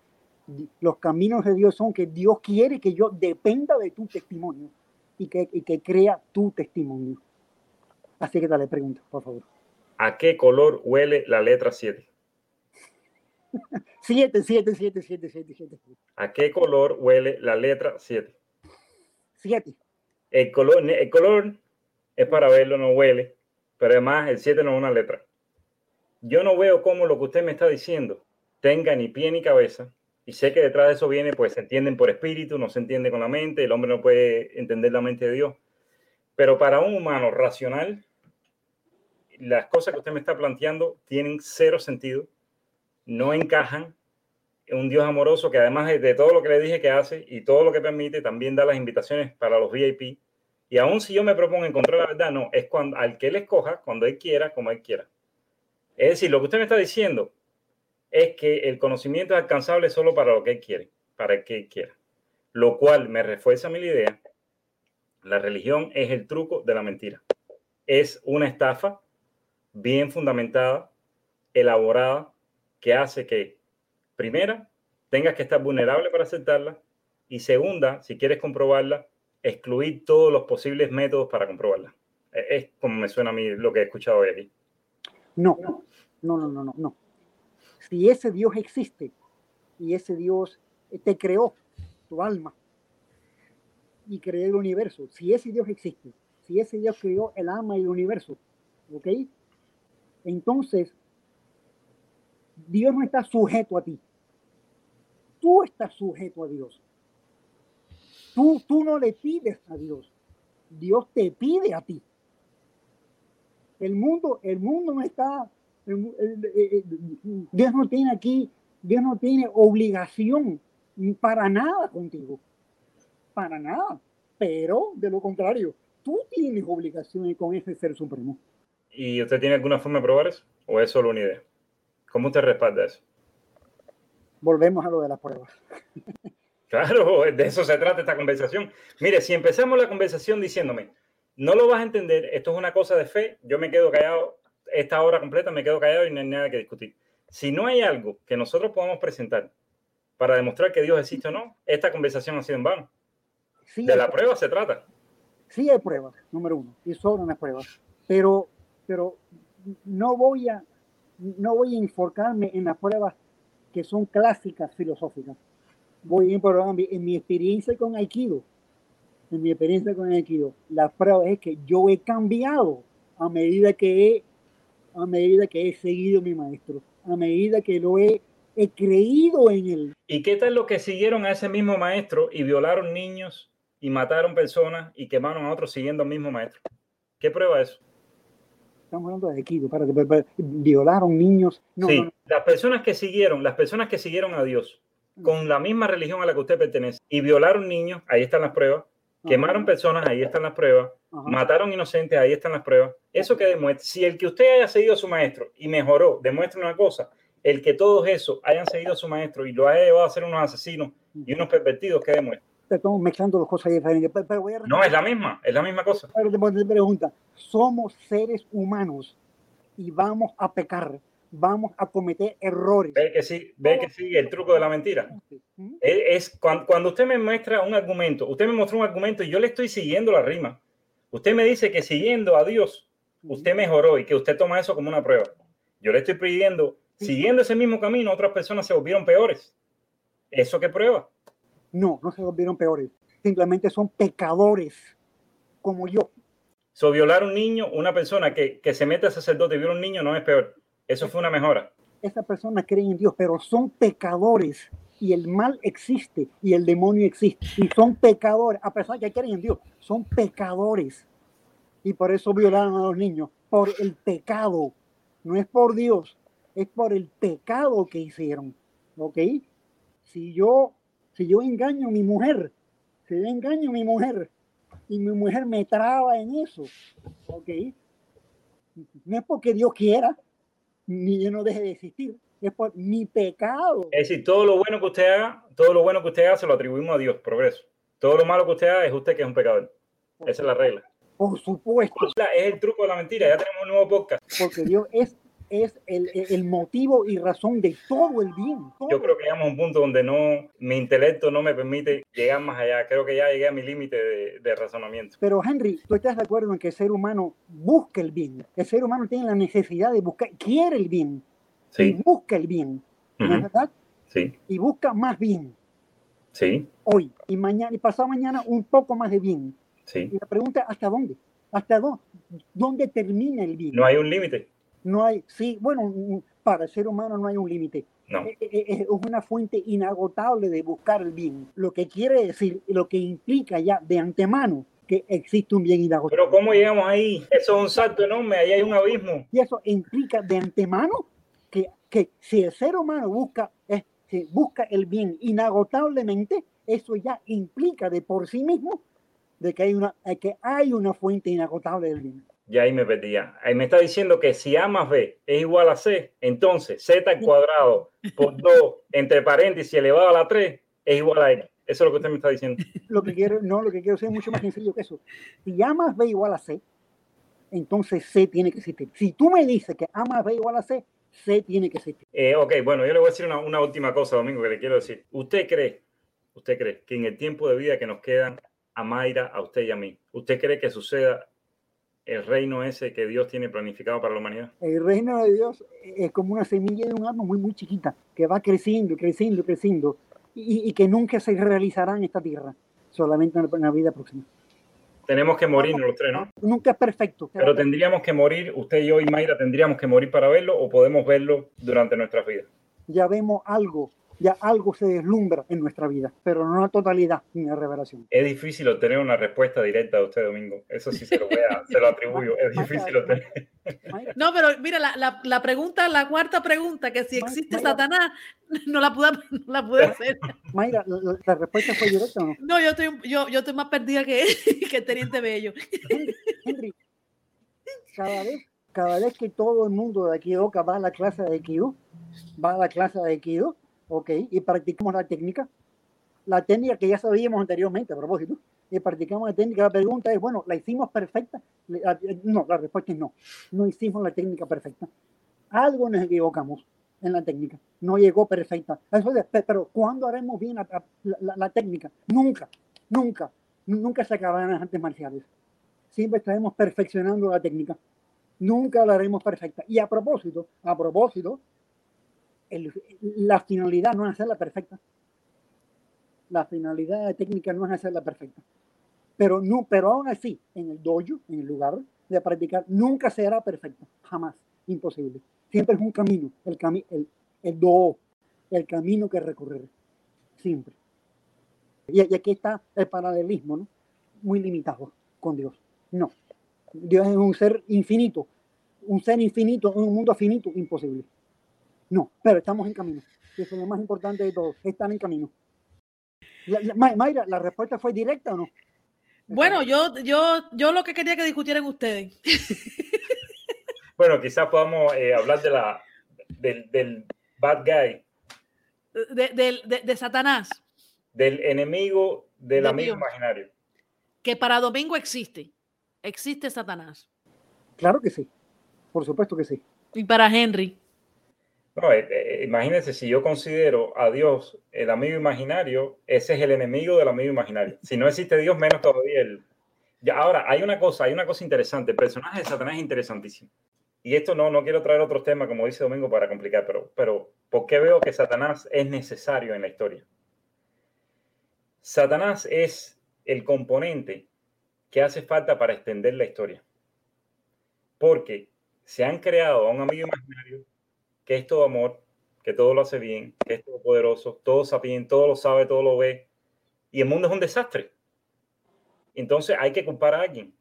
C: Los caminos de Dios son que Dios quiere que yo dependa de tu testimonio y que, y que crea tu testimonio. Así que dale pregunta, por favor.
B: ¿a qué color huele la letra 7? <laughs>
C: Siete, siete, siete, siete, siete, siete.
B: ¿A qué color huele la letra 7?
C: Siete.
B: El color, el color es para verlo, no huele, pero además el 7 no es una letra. Yo no veo cómo lo que usted me está diciendo tenga ni pie ni cabeza, y sé que detrás de eso viene, pues se entienden por espíritu, no se entiende con la mente, el hombre no puede entender la mente de Dios. Pero para un humano racional, las cosas que usted me está planteando tienen cero sentido, no encajan en un Dios amoroso que además de, de todo lo que le dije que hace y todo lo que permite, también da las invitaciones para los VIP. Y aún si yo me propongo encontrar la verdad, no, es cuando, al que él escoja, cuando él quiera, como él quiera. Es decir, lo que usted me está diciendo es que el conocimiento es alcanzable solo para lo que él quiere, para el que él quiera. Lo cual me refuerza mi idea. La religión es el truco de la mentira. Es una estafa bien fundamentada, elaborada, que hace que, primera, tengas que estar vulnerable para aceptarla y segunda, si quieres comprobarla, excluir todos los posibles métodos para comprobarla. Es como me suena a mí lo que he escuchado hoy aquí.
C: No, no, no, no, no. Si ese Dios existe y ese Dios te creó tu alma y creó el universo, si ese Dios existe, si ese Dios creó el alma y el universo, ¿ok? Entonces, Dios no está sujeto a ti. Tú estás sujeto a Dios. Tú, tú no le pides a Dios. Dios te pide a ti. El mundo, el mundo no está, Dios no tiene aquí, Dios no tiene obligación para nada contigo, para nada. Pero de lo contrario, tú tienes obligaciones con ese ser supremo.
B: ¿Y usted tiene alguna forma de probar eso? ¿O es solo una idea? ¿Cómo usted respalda eso?
C: Volvemos a lo de las pruebas. <laughs>
B: Claro, de eso se trata esta conversación. Mire, si empezamos la conversación diciéndome, no lo vas a entender, esto es una cosa de fe, yo me quedo callado, esta hora completa me quedo callado y no hay nada que discutir. Si no hay algo que nosotros podamos presentar para demostrar que Dios existe o no, esta conversación ha sido en vano.
C: Sí,
B: De la prueba se trata.
C: sí hay pruebas, número uno, y sobran las pruebas, pero, pero no voy a no voy a enfocarme en las pruebas que son clásicas filosóficas. Voy a enfocarme en mi experiencia con Aikido. En mi experiencia con Aikido, la prueba es que yo he cambiado a medida que he, a medida que he seguido a mi maestro, a medida que lo he, he creído en él.
B: ¿Y qué tal los que siguieron a ese mismo maestro y violaron niños y mataron personas y quemaron a otros siguiendo al mismo maestro? ¿Qué prueba eso?
C: Estamos hablando de espérate, espérate, violaron niños. No,
B: sí,
C: no, no.
B: las personas que siguieron, las personas que siguieron a Dios con la misma religión a la que usted pertenece y violaron niños, ahí están las pruebas, quemaron personas, ahí están las pruebas,
C: Ajá.
B: mataron inocentes, ahí están las pruebas. Eso que demuestra, si el que usted haya seguido a su maestro y mejoró, demuestra una cosa, el que todos esos hayan seguido a su maestro y lo haya llevado a ser unos asesinos y unos pervertidos, ¿qué demuestra?
C: Estamos mezclando las cosas diferentes. Pero, pero voy a
B: No, es la misma, es la misma cosa.
C: Pero te te pregunta, somos seres humanos y vamos a pecar, vamos a cometer errores.
B: Ve que sí, ve que sigue el truco de la mentira.
C: ¿Mm?
B: Es, es cuando, cuando usted me muestra un argumento, usted me mostró un argumento y yo le estoy siguiendo la rima. Usted me dice que siguiendo a Dios, usted mejoró y que usted toma eso como una prueba. Yo le estoy pidiendo, siguiendo ese mismo camino, otras personas se volvieron peores. ¿Eso qué prueba?
C: No, no se volvieron peores. Simplemente son pecadores como yo.
B: So, violar a un niño, una persona que, que se mete a sacerdote y viola a un niño no es peor. Eso fue una mejora.
C: Esas personas creen en Dios, pero son pecadores y el mal existe y el demonio existe y son pecadores, a pesar que creen en Dios, son pecadores. Y por eso violaron a los niños, por el pecado. No es por Dios, es por el pecado que hicieron. ¿Ok? Si yo, si yo engaño a mi mujer, si yo engaño a mi mujer y mi mujer me traba en eso, ¿ok? No es porque Dios quiera, ni yo no deje de existir, es por mi pecado.
B: Es decir, todo lo bueno que usted haga, todo lo bueno que usted haga se lo atribuimos a Dios, progreso. Todo lo malo que usted haga es usted que es un pecador. Esa es la regla.
C: Por supuesto.
B: Es el truco de la mentira. Ya tenemos un nuevo podcast.
C: Porque Dios es, es el, el motivo y razón de todo el bien. todo.
B: Yo creo que llegamos a un punto donde no, mi intelecto no me permite llegar más allá. Creo que ya llegué a mi límite de, de razonamiento.
C: Pero Henry, ¿tú estás de acuerdo en que el ser humano busca el bien? El ser humano tiene la necesidad de buscar, quiere el bien. Y
B: Sí,
C: busca el bien. ¿No es
B: Ujú.
C: verdad?
B: sí,
C: Y busca más bien
B: sí,
C: hoy y mañana y pasado mañana un poco más de bien.
B: sí.
C: Y la pregunta es, ¿hasta dónde? ¿Hasta dónde? ¿Dónde termina el bien?
B: No hay un límite.
C: No hay, sí, bueno, para el ser humano no hay un límite.
B: No.
C: Eh, eh, Es una fuente inagotable de buscar el bien. Lo que quiere decir, lo que implica ya de antemano que existe un bien inagotable.
B: Pero ¿cómo llegamos ahí? Eso es un salto enorme. Ahí hay un abismo.
C: Y eso implica de antemano que, que si el ser humano busca, eh, si busca el bien inagotablemente, eso ya implica de por sí mismo de que hay una, eh, que hay una fuente inagotable del bien.
B: Ya ahí me perdí. ya. Ahí me está diciendo que si A más B es igual a C, entonces Z al cuadrado por <laughs> 2 entre paréntesis elevado a la 3 es igual a X. Eso es lo que usted me está diciendo.
C: Lo que quiero, no, lo que quiero decir es mucho más sencillo que eso. Si A más B igual a C, entonces C tiene que existir. Si tú me dices que A más B igual a C, C tiene que existir.
B: Eh, ok, bueno, yo le voy a decir una, una última cosa, Domingo, que le quiero decir. ¿Usted cree, usted cree que en el tiempo de vida que nos quedan a Mayra, a usted y a mí, ¿usted cree que suceda el reino ese que Dios tiene planificado para la humanidad?
C: El reino de Dios es como una semilla de un árbol muy, muy chiquita, que va creciendo, creciendo, creciendo, y, y que nunca se realizará en esta tierra, solamente en la, vida próxima.
B: Tenemos que morirnos los tres, ¿no?
C: Nunca es perfecto.
B: Pero tendríamos que morir, usted y yo y Mayra tendríamos que morir para verlo o podemos verlo durante nuestra vida.
C: Ya vemos algo, ya algo se deslumbra en nuestra vida, pero no la totalidad ni la revelación.
B: Es difícil obtener una respuesta directa de usted, Domingo. Eso sí se lo, voy a, <laughs> se lo atribuyo. Es difícil obtener.
A: No, pero mira, la, la, la pregunta, la cuarta pregunta, que si existe
C: Mayra.
A: Satanás, no la pude, no la pude hacer.
C: Mayra, la, la- la respuesta fue directa o no?
A: No, yo estoy, yo, yo estoy más perdida que, <laughs> que el Teniente Bello.
C: Henry, Henry, cada vez, cada vez que todo el mundo de aquí Oca va a la clase de Aikido, va a la clase de Aikido, ok, y practicamos la técnica, la técnica que ya sabíamos anteriormente, a propósito, y practicamos la técnica, la pregunta es, bueno, ¿la hicimos perfecta? No, la respuesta es no, no hicimos la técnica perfecta. Algo nos equivocamos en la técnica, no llegó perfecta. Eso pero ¿cuándo haremos bien la- la- la técnica? Nunca, nunca, nunca se acabarán las artes marciales siempre estaremos perfeccionando la técnica. Nunca la haremos perfecta. Y a propósito, a propósito, la finalidad no es hacerla perfecta. La finalidad técnica no es hacerla perfecta. Pero, no, pero aún así, en el dojo, en el lugar de practicar, nunca será perfecta. Jamás. Imposible. Siempre es un camino. El, cami el, el do, el camino que recorrer. Siempre. Y, y aquí está el paralelismo, ¿no? Muy limitado con Dios. No. Dios es un ser infinito. Un ser infinito en un mundo finito, imposible. No, pero estamos en camino. Eso es lo más importante de todo. Están en camino. La- la- Ma- Mayra, ¿la respuesta fue directa o no?
A: Bueno, yo, yo, yo lo que quería que discutieran ustedes. <laughs>
B: Bueno, quizás podamos eh, hablar de la, del, del bad guy,
A: De, del- de- de Satanás,
B: del enemigo del
A: De
B: amigo
A: Dios.
B: imaginario.
A: que para Domingo existe. Existe Satanás.
C: Claro que sí. Por supuesto que sí.
A: Y para Henry.
B: No, eh, eh, imagínense, si yo considero a Dios el amigo imaginario, ese es el enemigo del amigo imaginario. Si no existe Dios, menos todavía el... Ya, ahora, hay una cosa, hay una cosa interesante. El personaje de Satanás es interesantísimo. Y esto no, no quiero traer otros temas, como dice Domingo, para complicar, pero, pero ¿por qué veo que Satanás es necesario en la historia? Satanás es el componente que hace falta para extender la historia. Porque se han creado a un amigo imaginario que es todo amor, que todo lo hace bien, que es todopoderoso, todo sabe todo lo sabe, todo lo ve, y el mundo es un desastre. Entonces hay que culpar a alguien.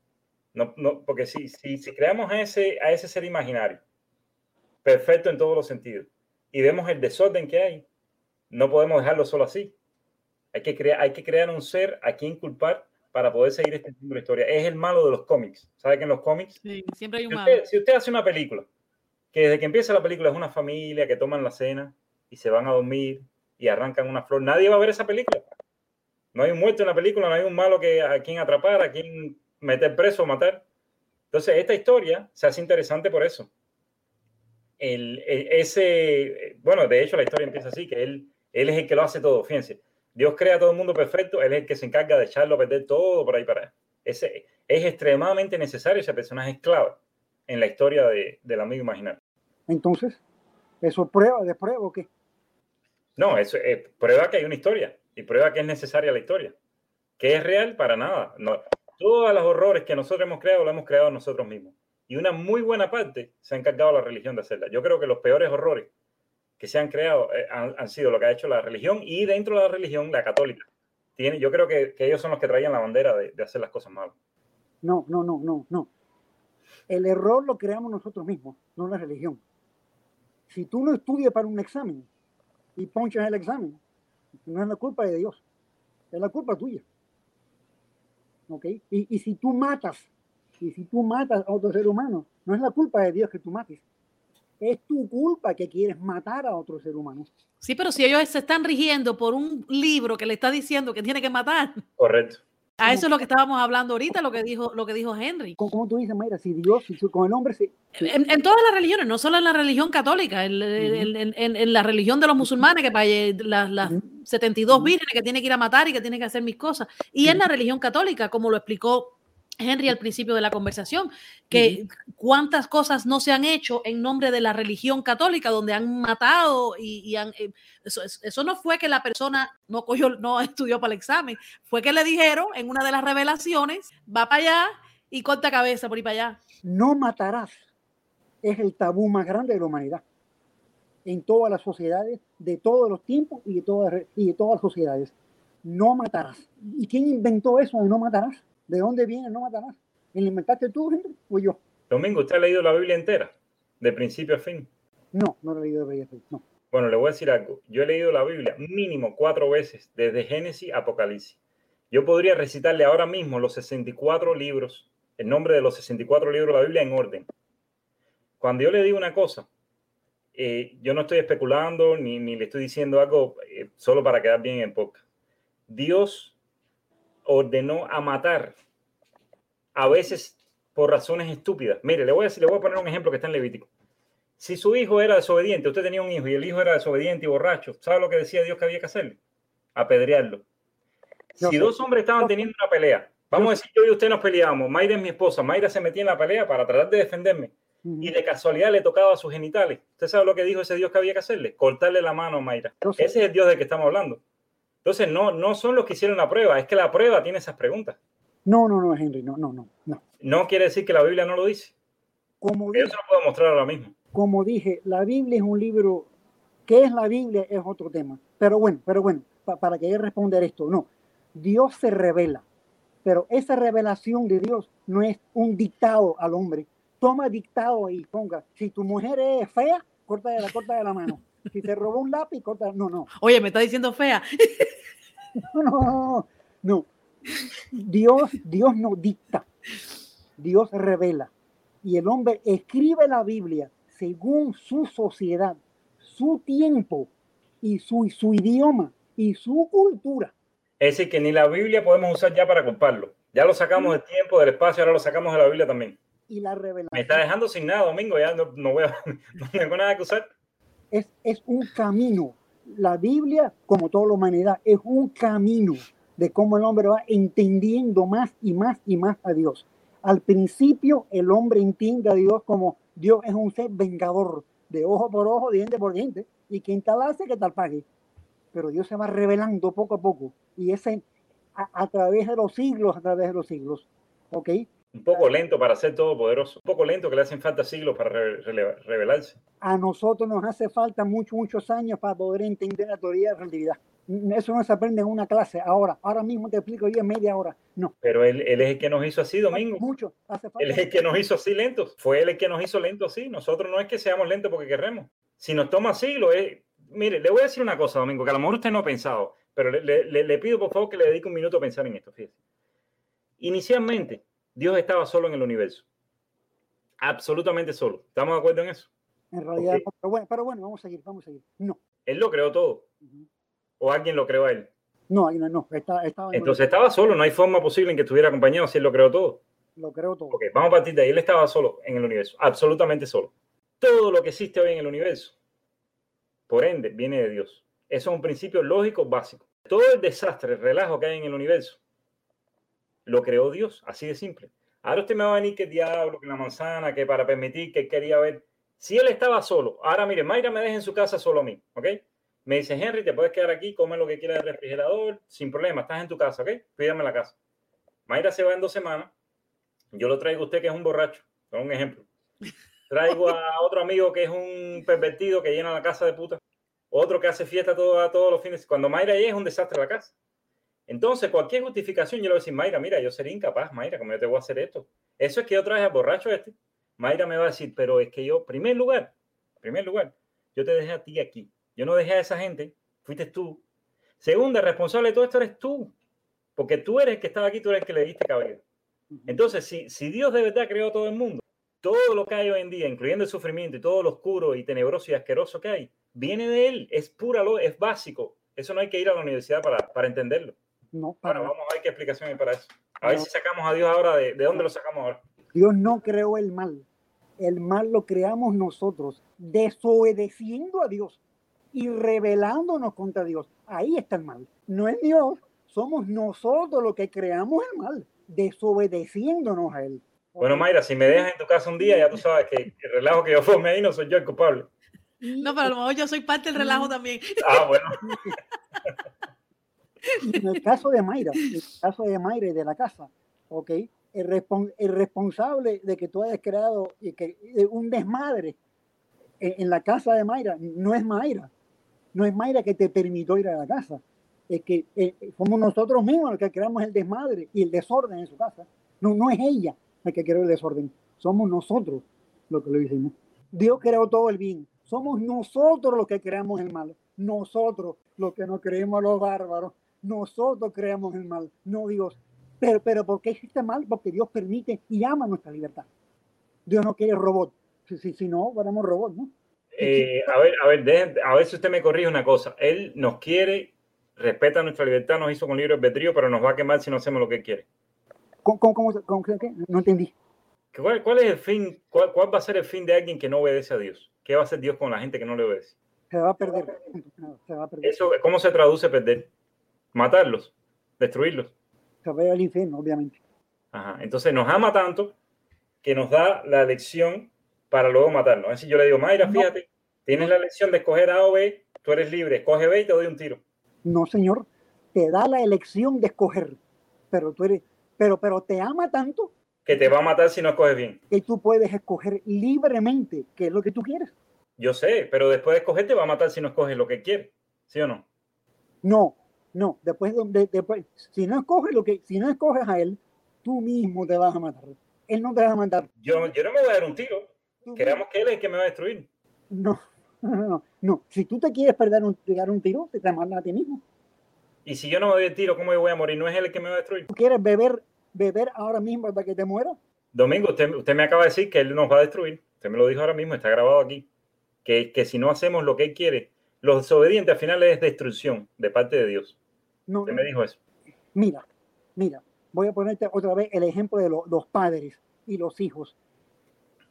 B: No, no, porque si, si, si creamos a ese, a ese ser imaginario, perfecto en todos los sentidos, y vemos el desorden que hay, no podemos dejarlo solo así. Hay que, crear, hay que crear un ser a quien culpar para poder seguir este tipo de historia. Es el malo de los cómics. ¿Sabe que en los cómics?
A: Sí, siempre hay un
B: si
A: malo.
B: si usted hace una película, que desde que empieza la película es una familia que toman la cena y se van a dormir y arrancan una flor, nadie va a ver esa película. No hay un muerto en la película, no hay un malo que, a quien atrapar, a quien meter preso o matar. Entonces, esta historia se hace interesante por eso. El, el- ese, bueno, de hecho la historia empieza así, que él, él es el que lo hace todo, fíjense. Dios crea a todo el mundo perfecto, él es el que se encarga de echarlo a perder todo por ahí para. Ese, es extremadamente necesario, ese personaje es clave en la historia de, del amigo imaginario.
C: Entonces, ¿eso prueba de prueba o qué?
B: No, eso es prueba que hay una historia y prueba que es necesaria la historia. Que es real para nada. No, todos los horrores que nosotros hemos creado, lo hemos creado nosotros mismos. Y una muy buena parte se ha encargado la religión de hacerla. Yo creo que los peores horrores que se han creado eh, han, han sido lo que ha hecho la religión y dentro de la religión, la católica. Tiene, yo creo que, que ellos son los que traían la bandera de, de hacer las cosas malas.
C: No, no, no, no, no. El error lo creamos nosotros mismos, no la religión. Si tú no estudias para un examen y ponchas el examen, no es la culpa de Dios, es la culpa tuya. ¿Ok? Y, y si tú matas, y si tú matas a otro ser humano, no es la culpa de Dios que tú mates. Es tu culpa que quieres matar a otro ser humano.
A: Sí, pero si ellos se están rigiendo por un libro que le está diciendo que tiene que matar,
B: Correcto.
A: A eso es lo que estábamos hablando ahorita, lo que dijo, lo que dijo Henry.
C: Como, tú dices, Mayra, si Dios, si con el hombre se,
A: En, en todas las religiones, no solo en la religión católica, en, en- en- en- en la religión de los musulmanes, que para las, las
C: Ujú.
A: 72
C: Ujú.
A: vírgenes que tiene que ir a matar y que tiene que hacer mis cosas. Y en la religión católica, como lo explicó Henry al principio de la conversación, que cuántas cosas no se han hecho en nombre de la religión católica, donde han matado y, y han... eh, Eso, es- eso no fue que la persona no, cogió, no <laughs> estudió para el examen, fue que le dijeron en una de las revelaciones, va para allá y corta cabeza por ir para allá.
C: no matarás es el tabú más grande de la humanidad en todas las sociedades de todos los tiempos y de todas, y de todas las sociedades. No matarás. ¿Y quién inventó eso de no matarás? ¿De dónde viene no matarás? ¿El inventaste tú, Henry, o yo?
B: Domingo, ¿usted ha leído la Biblia entera? De principio a fin.
C: No, no lo he leído de Bella Fe, no.
B: Bueno, le voy a decir algo. Yo he leído la Biblia mínimo cuatro veces, desde Génesis a Apocalipsis. Yo podría recitarle ahora mismo los 64 libros, el nombre de los 64 libros de la Biblia en orden. Cuando yo le digo una cosa, eh, yo no estoy especulando ni, ni le estoy diciendo algo eh, solo para quedar bien en podcast. Dios ordenó a matar, a veces por razones estúpidas. Mire, le voy a, le voy a poner un ejemplo que está en Levítico. Si su hijo era desobediente, usted tenía un hijo y el hijo era desobediente y borracho, ¿sabe lo que decía Dios que había que hacerle? Apedrearlo. Si dos hombres estaban teniendo una pelea, vamos a decir yo y usted nos peleábamos, Mayra es mi esposa, Mayra se metía en la pelea para tratar de defenderme y de casualidad le tocaba sus genitales. ¿Usted sabe lo que dijo ese Dios que había que hacerle? Cortarle la mano a Mayra. Ese es el Dios del que estamos hablando. Entonces, no, no son los que hicieron la prueba, es que la prueba tiene esas preguntas.
C: No, no, no, Henry, no, no, no, no.
B: No quiere decir que la Biblia no lo dice.
C: Como
B: Yo
C: dije,
B: se lo puedo mostrar ahora mismo.
C: como dije, la Biblia es un libro. ¿Qué es la Biblia? Es otro tema. Pero bueno, pero bueno, pa- para que responder esto, no. Dios se revela, pero esa revelación de Dios no es un dictado al hombre. Toma dictado y ponga. Si tu mujer es fea, corta de la corta de la mano. Si te robó un lápiz, corta. No, no,
A: Oye, me está diciendo fea.
C: no, <laughs> no, no. Dios, Dios no dicta. Dios revela. Y el hombre escribe la Biblia según su sociedad, su tiempo y su, su idioma y su cultura.
B: Es decir, que ni la Biblia podemos usar ya para culparlo. Ya lo sacamos del tiempo, del espacio, ahora lo sacamos de la Biblia también.
C: Y la revelación
B: Me está dejando sin nada, Domingo, ya no, no voy a, <laughs> no tengo nada que usar.
C: Es, es un camino. La Biblia, como toda la humanidad, es un camino de cómo el hombre va entendiendo más y más y más a Dios. Al principio, el hombre entiende a Dios como Dios es un ser vengador, de ojo por ojo, diente por diente, y quien tal hace, que tal pague. Pero Dios se va revelando poco a poco, y ese a, a través de los siglos, a través de los siglos. ¿Ok?
B: Un poco lento para ser todopoderoso. Un poco lento que le hacen falta siglos para revelarse.
C: A nosotros nos hace falta muchos, muchos años para poder entender la teoría de relatividad. Eso no se aprende en una clase ahora. Ahora mismo te explico yo en media hora. No.
B: Pero él, él es el que nos hizo así, Domingo.
C: Mucho.
B: Hace falta. Él es el que nos hizo así lentos. Fue él el que nos hizo lentos así. Nosotros no es que seamos lentos porque queremos. Si nos toma siglos, es... mire, le voy a decir una cosa, Domingo, que a lo mejor usted no ha pensado, pero le, le, le pido por favor que le dedique un minuto a pensar en esto. Fíjese. Inicialmente, Dios estaba solo en el universo. Absolutamente solo. ¿Estamos de acuerdo en eso?
C: En realidad, okay. pero, bueno, pero, bueno, vamos a seguir, vamos a seguir. No.
B: Él lo creó todo. Uh -huh. ¿O alguien lo creó a él?
C: No, no, no. Está, estaba
B: Entonces estaba solo, no hay forma posible en que estuviera acompañado si él lo creó todo.
C: Lo creó todo.
B: Ok, vamos a partir de ahí. Él estaba solo en el universo, absolutamente solo. Todo lo que existe hoy en el universo, por ende, viene de Dios. Eso es un principio lógico básico. Todo el desastre, el relajo que hay en el universo, lo creó Dios, así de simple. Ahora usted me va a venir que el diablo, que la manzana, que para permitir que él quería ver. Si él estaba solo, ahora mire, Mayra me deja en su casa solo a mí, ¿ok? Me dice, Henry, te puedes quedar aquí, come lo que quieras del refrigerador, sin problema, estás en tu casa, ¿ok? Pídame la casa. Mayra se va en dos semanas, yo lo traigo a usted que es un borracho, con un ejemplo. Traigo a otro amigo que es un pervertido que llena la casa de puta. Otro que hace fiesta todo, todos los fines. Cuando Mayra llega es un desastre la casa. Entonces, cualquier justificación, yo le voy a decir, Mayra, mira, yo sería incapaz, Mayra, ¿cómo yo te voy a hacer esto? Eso es que yo traje al borracho este. Mayra me va a decir, pero es que yo, primer lugar, primer lugar, yo te dejé a ti aquí. Yo no dejé a esa gente, fuiste tú. Segunda, responsable de todo esto eres tú. Porque tú eres el que estaba aquí, tú eres el que le diste cabello. Entonces, si, si Dios de verdad creó todo el mundo, todo lo que hay hoy en día, incluyendo el sufrimiento y todo lo oscuro y tenebroso y asqueroso que hay, viene de Él, es pura, es básico. Eso no hay que ir a la universidad para, para entenderlo.
C: No,
B: para bueno, vamos a ver qué explicación hay para eso. A ver si sacamos a Dios ahora, de, ¿de dónde lo sacamos ahora?
C: Dios no creó el mal. El mal lo creamos nosotros, desobedeciendo a Dios y rebelándonos contra Dios. Ahí está el mal. No es Dios, somos nosotros los que creamos el mal, desobedeciéndonos a Él.
B: Bueno, Mayra, si me dejas en tu casa un día, ya tú sabes que el relajo que yo formé ahí no soy yo el culpable.
A: No, pero a lo mejor yo soy parte del relajo también.
B: Ah, bueno. <laughs>
C: en el caso de Mayra, en el caso de Mayra y de la casa, ¿ok? El, respon el responsable de que tú hayas creado y que, un desmadre en, en, la casa de Mayra no es Mayra, no es Mayra que te permitió ir a la casa, es que eh, somos nosotros mismos los que creamos el desmadre y el desorden en su casa. No, no es ella la que creó el desorden, somos nosotros los que lo hicimos. Dios creó todo el bien, somos nosotros los que creamos el mal, nosotros los que nos creemos los bárbaros, nosotros creamos el mal, no Dios. Pero, pero ¿por qué existe mal? Porque Dios permite y ama nuestra libertad. Dios no quiere robot. Si, si, si no, fuéramos robots, ¿no?
B: Eh, a ver, a ver, dejen, a ver si usted me corrige una cosa. Él nos quiere, respeta nuestra libertad, nos hizo con libre albedrío, pero nos va a quemar si no hacemos lo que quiere.
C: ¿Cómo, cómo, cómo, cómo qué? No entendí.
B: ¿Cuál, ¿Cuál, es el fin? Cuál, ¿Cuál va a ser el fin de alguien que no obedece a Dios? ¿Qué va a hacer Dios con la gente que no le obedece?
C: Se va a perder. Se va a perder.
B: Eso, ¿Cómo se traduce perder? Matarlos, destruirlos.
C: Se va al infierno, obviamente.
B: Ajá. Entonces nos ama tanto que nos da la lección para luego matarnos. Así yo le digo, Mayra, fíjate, no. tienes la lección de escoger A o B, tú eres libre, escoge B y te doy un tiro.
C: No, señor, te da la elección de escoger, pero tú eres, pero, pero te ama tanto
B: que te va a matar si no escoges bien.
C: Que tú puedes escoger libremente qué es lo que tú quieres.
B: Yo sé, pero después de escoger te va a matar si no escoges lo que quieres, ¿sí o no?
C: No, no, después, de, después si no escoges lo que, si no escoges a él, tú mismo te vas a matar. Él no te va a matar.
B: Yo, yo no me voy a dar un tiro. Queremos que él es el que me va a destruir.
C: No, <laughs> no, no, no. Si tú te quieres perder un, pegar un tiro, te, te matas a ti mismo.
B: Y si yo no me doy el tiro, ¿cómo yo voy a morir? ¿No es él el que me va a destruir?
C: ¿Tú quieres beber, beber ahora mismo hasta que te mueras?
B: Domingo, usted, usted me acaba de decir que él nos va a destruir. Usted me lo dijo ahora mismo, está grabado aquí. Que, que si no hacemos lo que él quiere, los desobedientes al final es destrucción de parte de Dios.
C: No,
B: usted me dijo eso.
C: Mira, mira, voy a ponerte otra vez el ejemplo de lo, los padres y los hijos.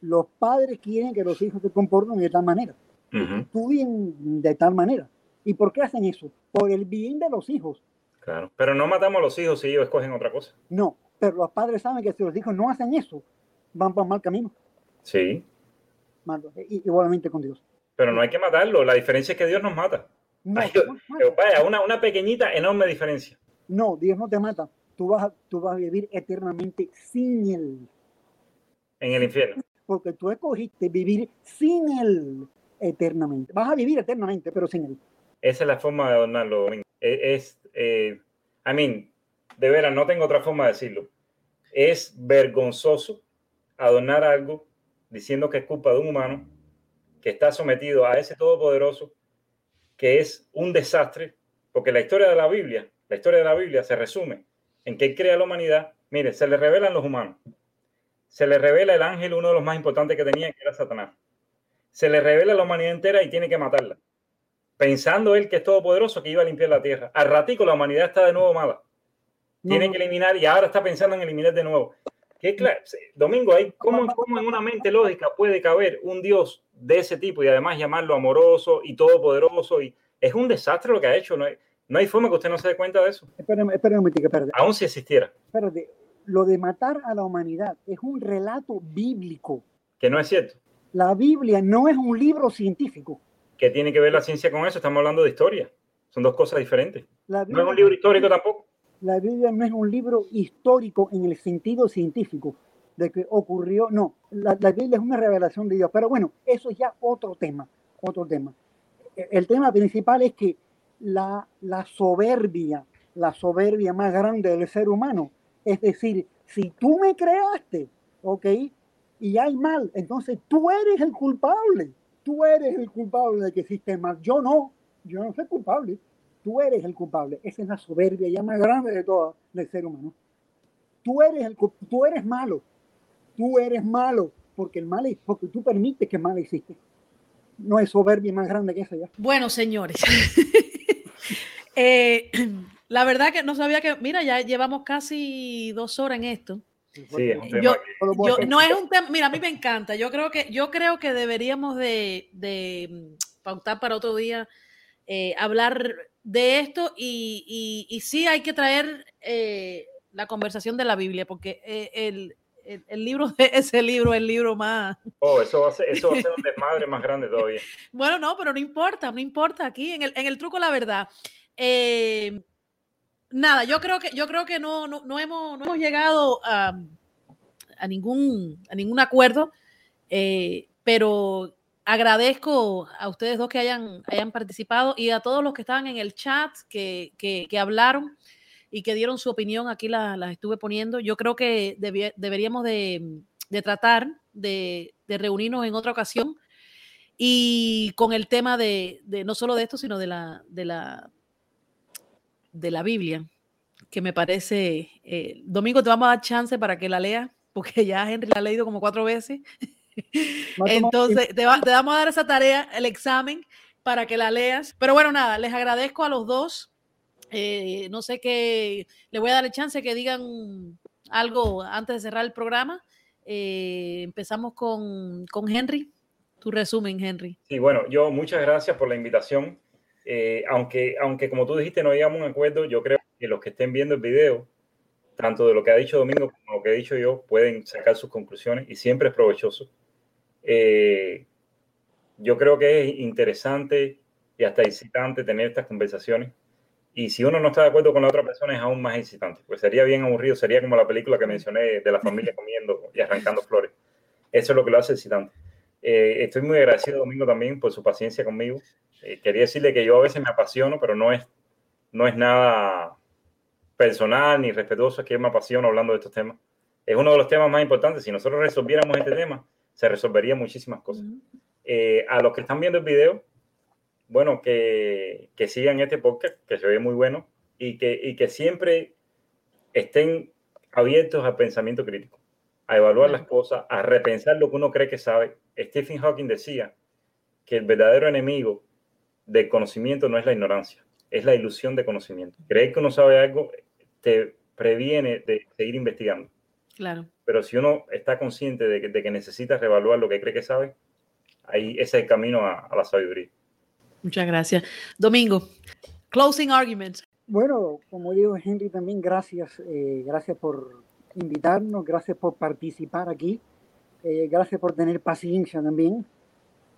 C: Los padres quieren que los hijos se comporten de tal manera, uh -huh. estudien de tal manera. ¿Y por qué hacen eso? Por el bien de los hijos.
B: Claro, pero no matamos a los hijos si ellos escogen otra cosa.
C: No, pero los padres saben que si los hijos no hacen eso, van por mal camino.
B: Sí.
C: Igualmente con Dios.
B: Pero no hay que matarlo, la diferencia es que Dios nos mata. No, vaya, una, una pequeñita, enorme diferencia.
C: No, Dios no te mata. tú vas, a, tú vas a vivir eternamente sin Él.
B: En el infierno.
C: Porque tú escogiste vivir sin Él eternamente. Vas a vivir eternamente, pero sin Él.
B: Esa es la forma de adornarlo, Domingo. E, es, eh, I mean, de veras, no tengo otra forma de decirlo. Es vergonzoso adornar algo diciendo que es culpa de un humano que está sometido a ese todopoderoso, que es un desastre, porque la historia de la Biblia, la historia de la Biblia se resume en que él crea la humanidad. Mire, se le revelan los humanos. Se le revela el ángel, uno de los más importantes que tenía, que era Satanás. Se le revela la humanidad entera y tiene que matarla. Pensando él que es todopoderoso, que iba a limpiar la tierra. Al ratico la humanidad está de nuevo mala. Tiene que eliminar y ahora está pensando en eliminar de nuevo. ¿Qué claro? Domingo, ¿cómo, ¿cómo en una mente lógica puede caber un Dios de ese tipo y además llamarlo amoroso y todopoderoso? Y es un desastre lo que ha hecho. No hay, no hay forma que usted no se dé cuenta de eso.
C: Espérame, espérame, espérame.
B: Aún si existiera.
C: Espérate, lo de matar a la humanidad es un relato bíblico.
B: Que no es cierto.
C: La Biblia no es un libro científico.
B: ¿Qué tiene que ver la ciencia con eso? Estamos hablando de historia. Son dos cosas diferentes. no es un libro histórico tampoco
C: la Biblia no es un libro histórico en el sentido científico de que ocurrió, no, la, Biblia es una revelación de Dios, pero bueno, eso es ya otro tema, otro tema. E, el tema principal es que la, la soberbia, la soberbia más grande del ser humano, es decir, si tú me creaste, ¿ok? Y hay mal, entonces tú eres el culpable, tú eres el culpable de que existe mal, yo no, yo no soy culpable Tú eres el culpable. Esa es la soberbia ya más grande de todo del ser humano. Tú eres, el, tú eres malo. Tú eres malo porque el mal porque tú permites que el mal existe. No hay soberbia más grande que esa ya.
A: Bueno, señores. <laughs> Eh, <clears throat> la verdad que no sabía que, mira, ya llevamos casi dos horas en esto.
B: Sí,
A: no es un tema, mira, a mí me encanta. Yo creo que, yo creo que deberíamos de, de mm, pautar para otro día, eh, hablar de esto y, y, sí hay que traer eh, la conversación de la Biblia, porque eh, el, el, libro <laughs> de ese libro es el libro más...
B: Oh, eso va a ser, eso va a ser un <laughs> desmadre más grande todavía.
A: bueno, no, pero no importa, no importa. Aquí en el, en el truco la verdad. Eh, nada, yo creo que, yo creo que no, no, no, hemos, no hemos llegado a, a, ningún, a ningún acuerdo, pero agradezco a ustedes dos que hayan, hayan participado y a todos los que estaban en el chat, que, que, hablaron y que dieron su opinión. Aquí las la estuve poniendo. Yo creo que deberíamos de, de tratar de, de, reunirnos en otra ocasión y con el tema de, de, no solo de esto, sino de la, de la, de la Biblia, que me parece... Eh, Domingo, te vamos a dar chance para que la lea, porque ya Henry la ha leído como cuatro veces. <laughs> Entonces, te, vamos a dar esa tarea, el examen, para que la leas. Pero bueno, nada, les agradezco a los dos. Eh, no sé qué, le voy a dar el chance que digan algo antes de cerrar el programa. Eh, empezamos con, con, Henry. Tu resumen, Henry.
B: Sí, bueno, yo muchas gracias por la invitación. Eh, aunque, aunque como tú dijiste, no llegamos a un acuerdo, yo creo que los que estén viendo el video, tanto de lo que ha dicho Domingo como lo que he dicho yo, pueden sacar sus conclusiones y siempre es provechoso. Eh, yo creo que es interesante y hasta excitante tener estas conversaciones. Y si uno no está de acuerdo con la otra persona, es aún más excitante. Pues sería bien aburrido, sería como la película que mencioné de la familia comiendo y arrancando flores. Eso es lo que lo hace excitante. Eh, estoy muy agradecido, Domingo, también por su paciencia conmigo. Eh, quería decirle que yo a veces me apasiono, pero no es, no es nada personal ni respetuoso, es que me apasiono hablando de estos temas. Es uno de los temas más importantes. Si nosotros resolviéramos este tema, se resolvería muchísimas cosas. Eh, a los que están viendo el video, bueno, que, que, sigan este podcast, que se ve muy bueno, y que, y que siempre estén abiertos al pensamiento crítico, a evaluar las cosas, a repensar lo que uno cree que sabe. Stephen Hawking decía que el verdadero enemigo del conocimiento no es la ignorancia, es la ilusión de conocimiento. Creer que uno sabe algo te previene de seguir investigando.
A: Claro.
B: Pero si uno está consciente de que, necesita reevaluar lo que cree que sabe, ahí ese es el camino a, la sabiduría.
A: Muchas gracias. Domingo, closing arguments.
C: Bueno, como digo, Henry, también gracias. Eh, gracias por invitarnos, gracias por participar aquí, eh, gracias por tener paciencia también.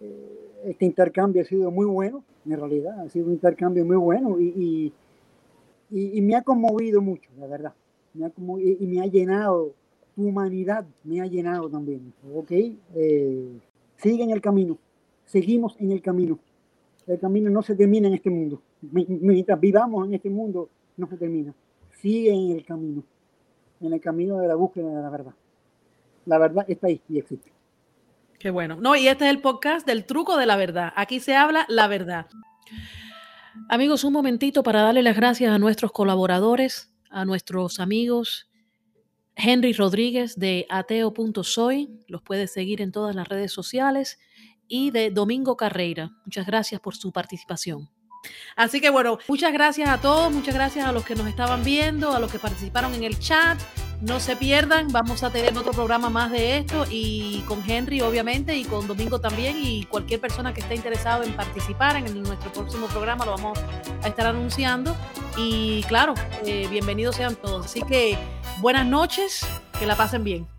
C: Eh, este intercambio ha sido muy bueno, en realidad, ha sido un intercambio muy bueno y, y, y me ha conmovido mucho, la verdad me ha y, me ha llenado, tu humanidad me ha llenado también, ¿ok? Eh, sigue en el camino, seguimos en el camino. El camino no se termina en este mundo. Mientras vivamos en este mundo, no se termina. Sigue en el camino, en el camino de la búsqueda de la verdad. La verdad está ahí y existe.
A: Qué bueno. No, y este es el podcast del truco de la verdad. Aquí se habla la verdad. Amigos, un momentito para darle las gracias a nuestros colaboradores, a nuestros amigos. Henry Rodríguez de ateo.soy, los puedes seguir en todas las redes sociales, y de Domingo Carreira. Muchas gracias por su participación. Así que bueno, muchas gracias a todos, muchas gracias a los que nos estaban viendo, a los que participaron en el chat. No se pierdan, vamos a tener otro programa más de esto y con Henry obviamente y con Domingo también y cualquier persona que esté interesado en participar en nuestro próximo programa lo vamos a estar anunciando y claro, eh, bienvenidos sean todos. Así que buenas noches, que la pasen bien.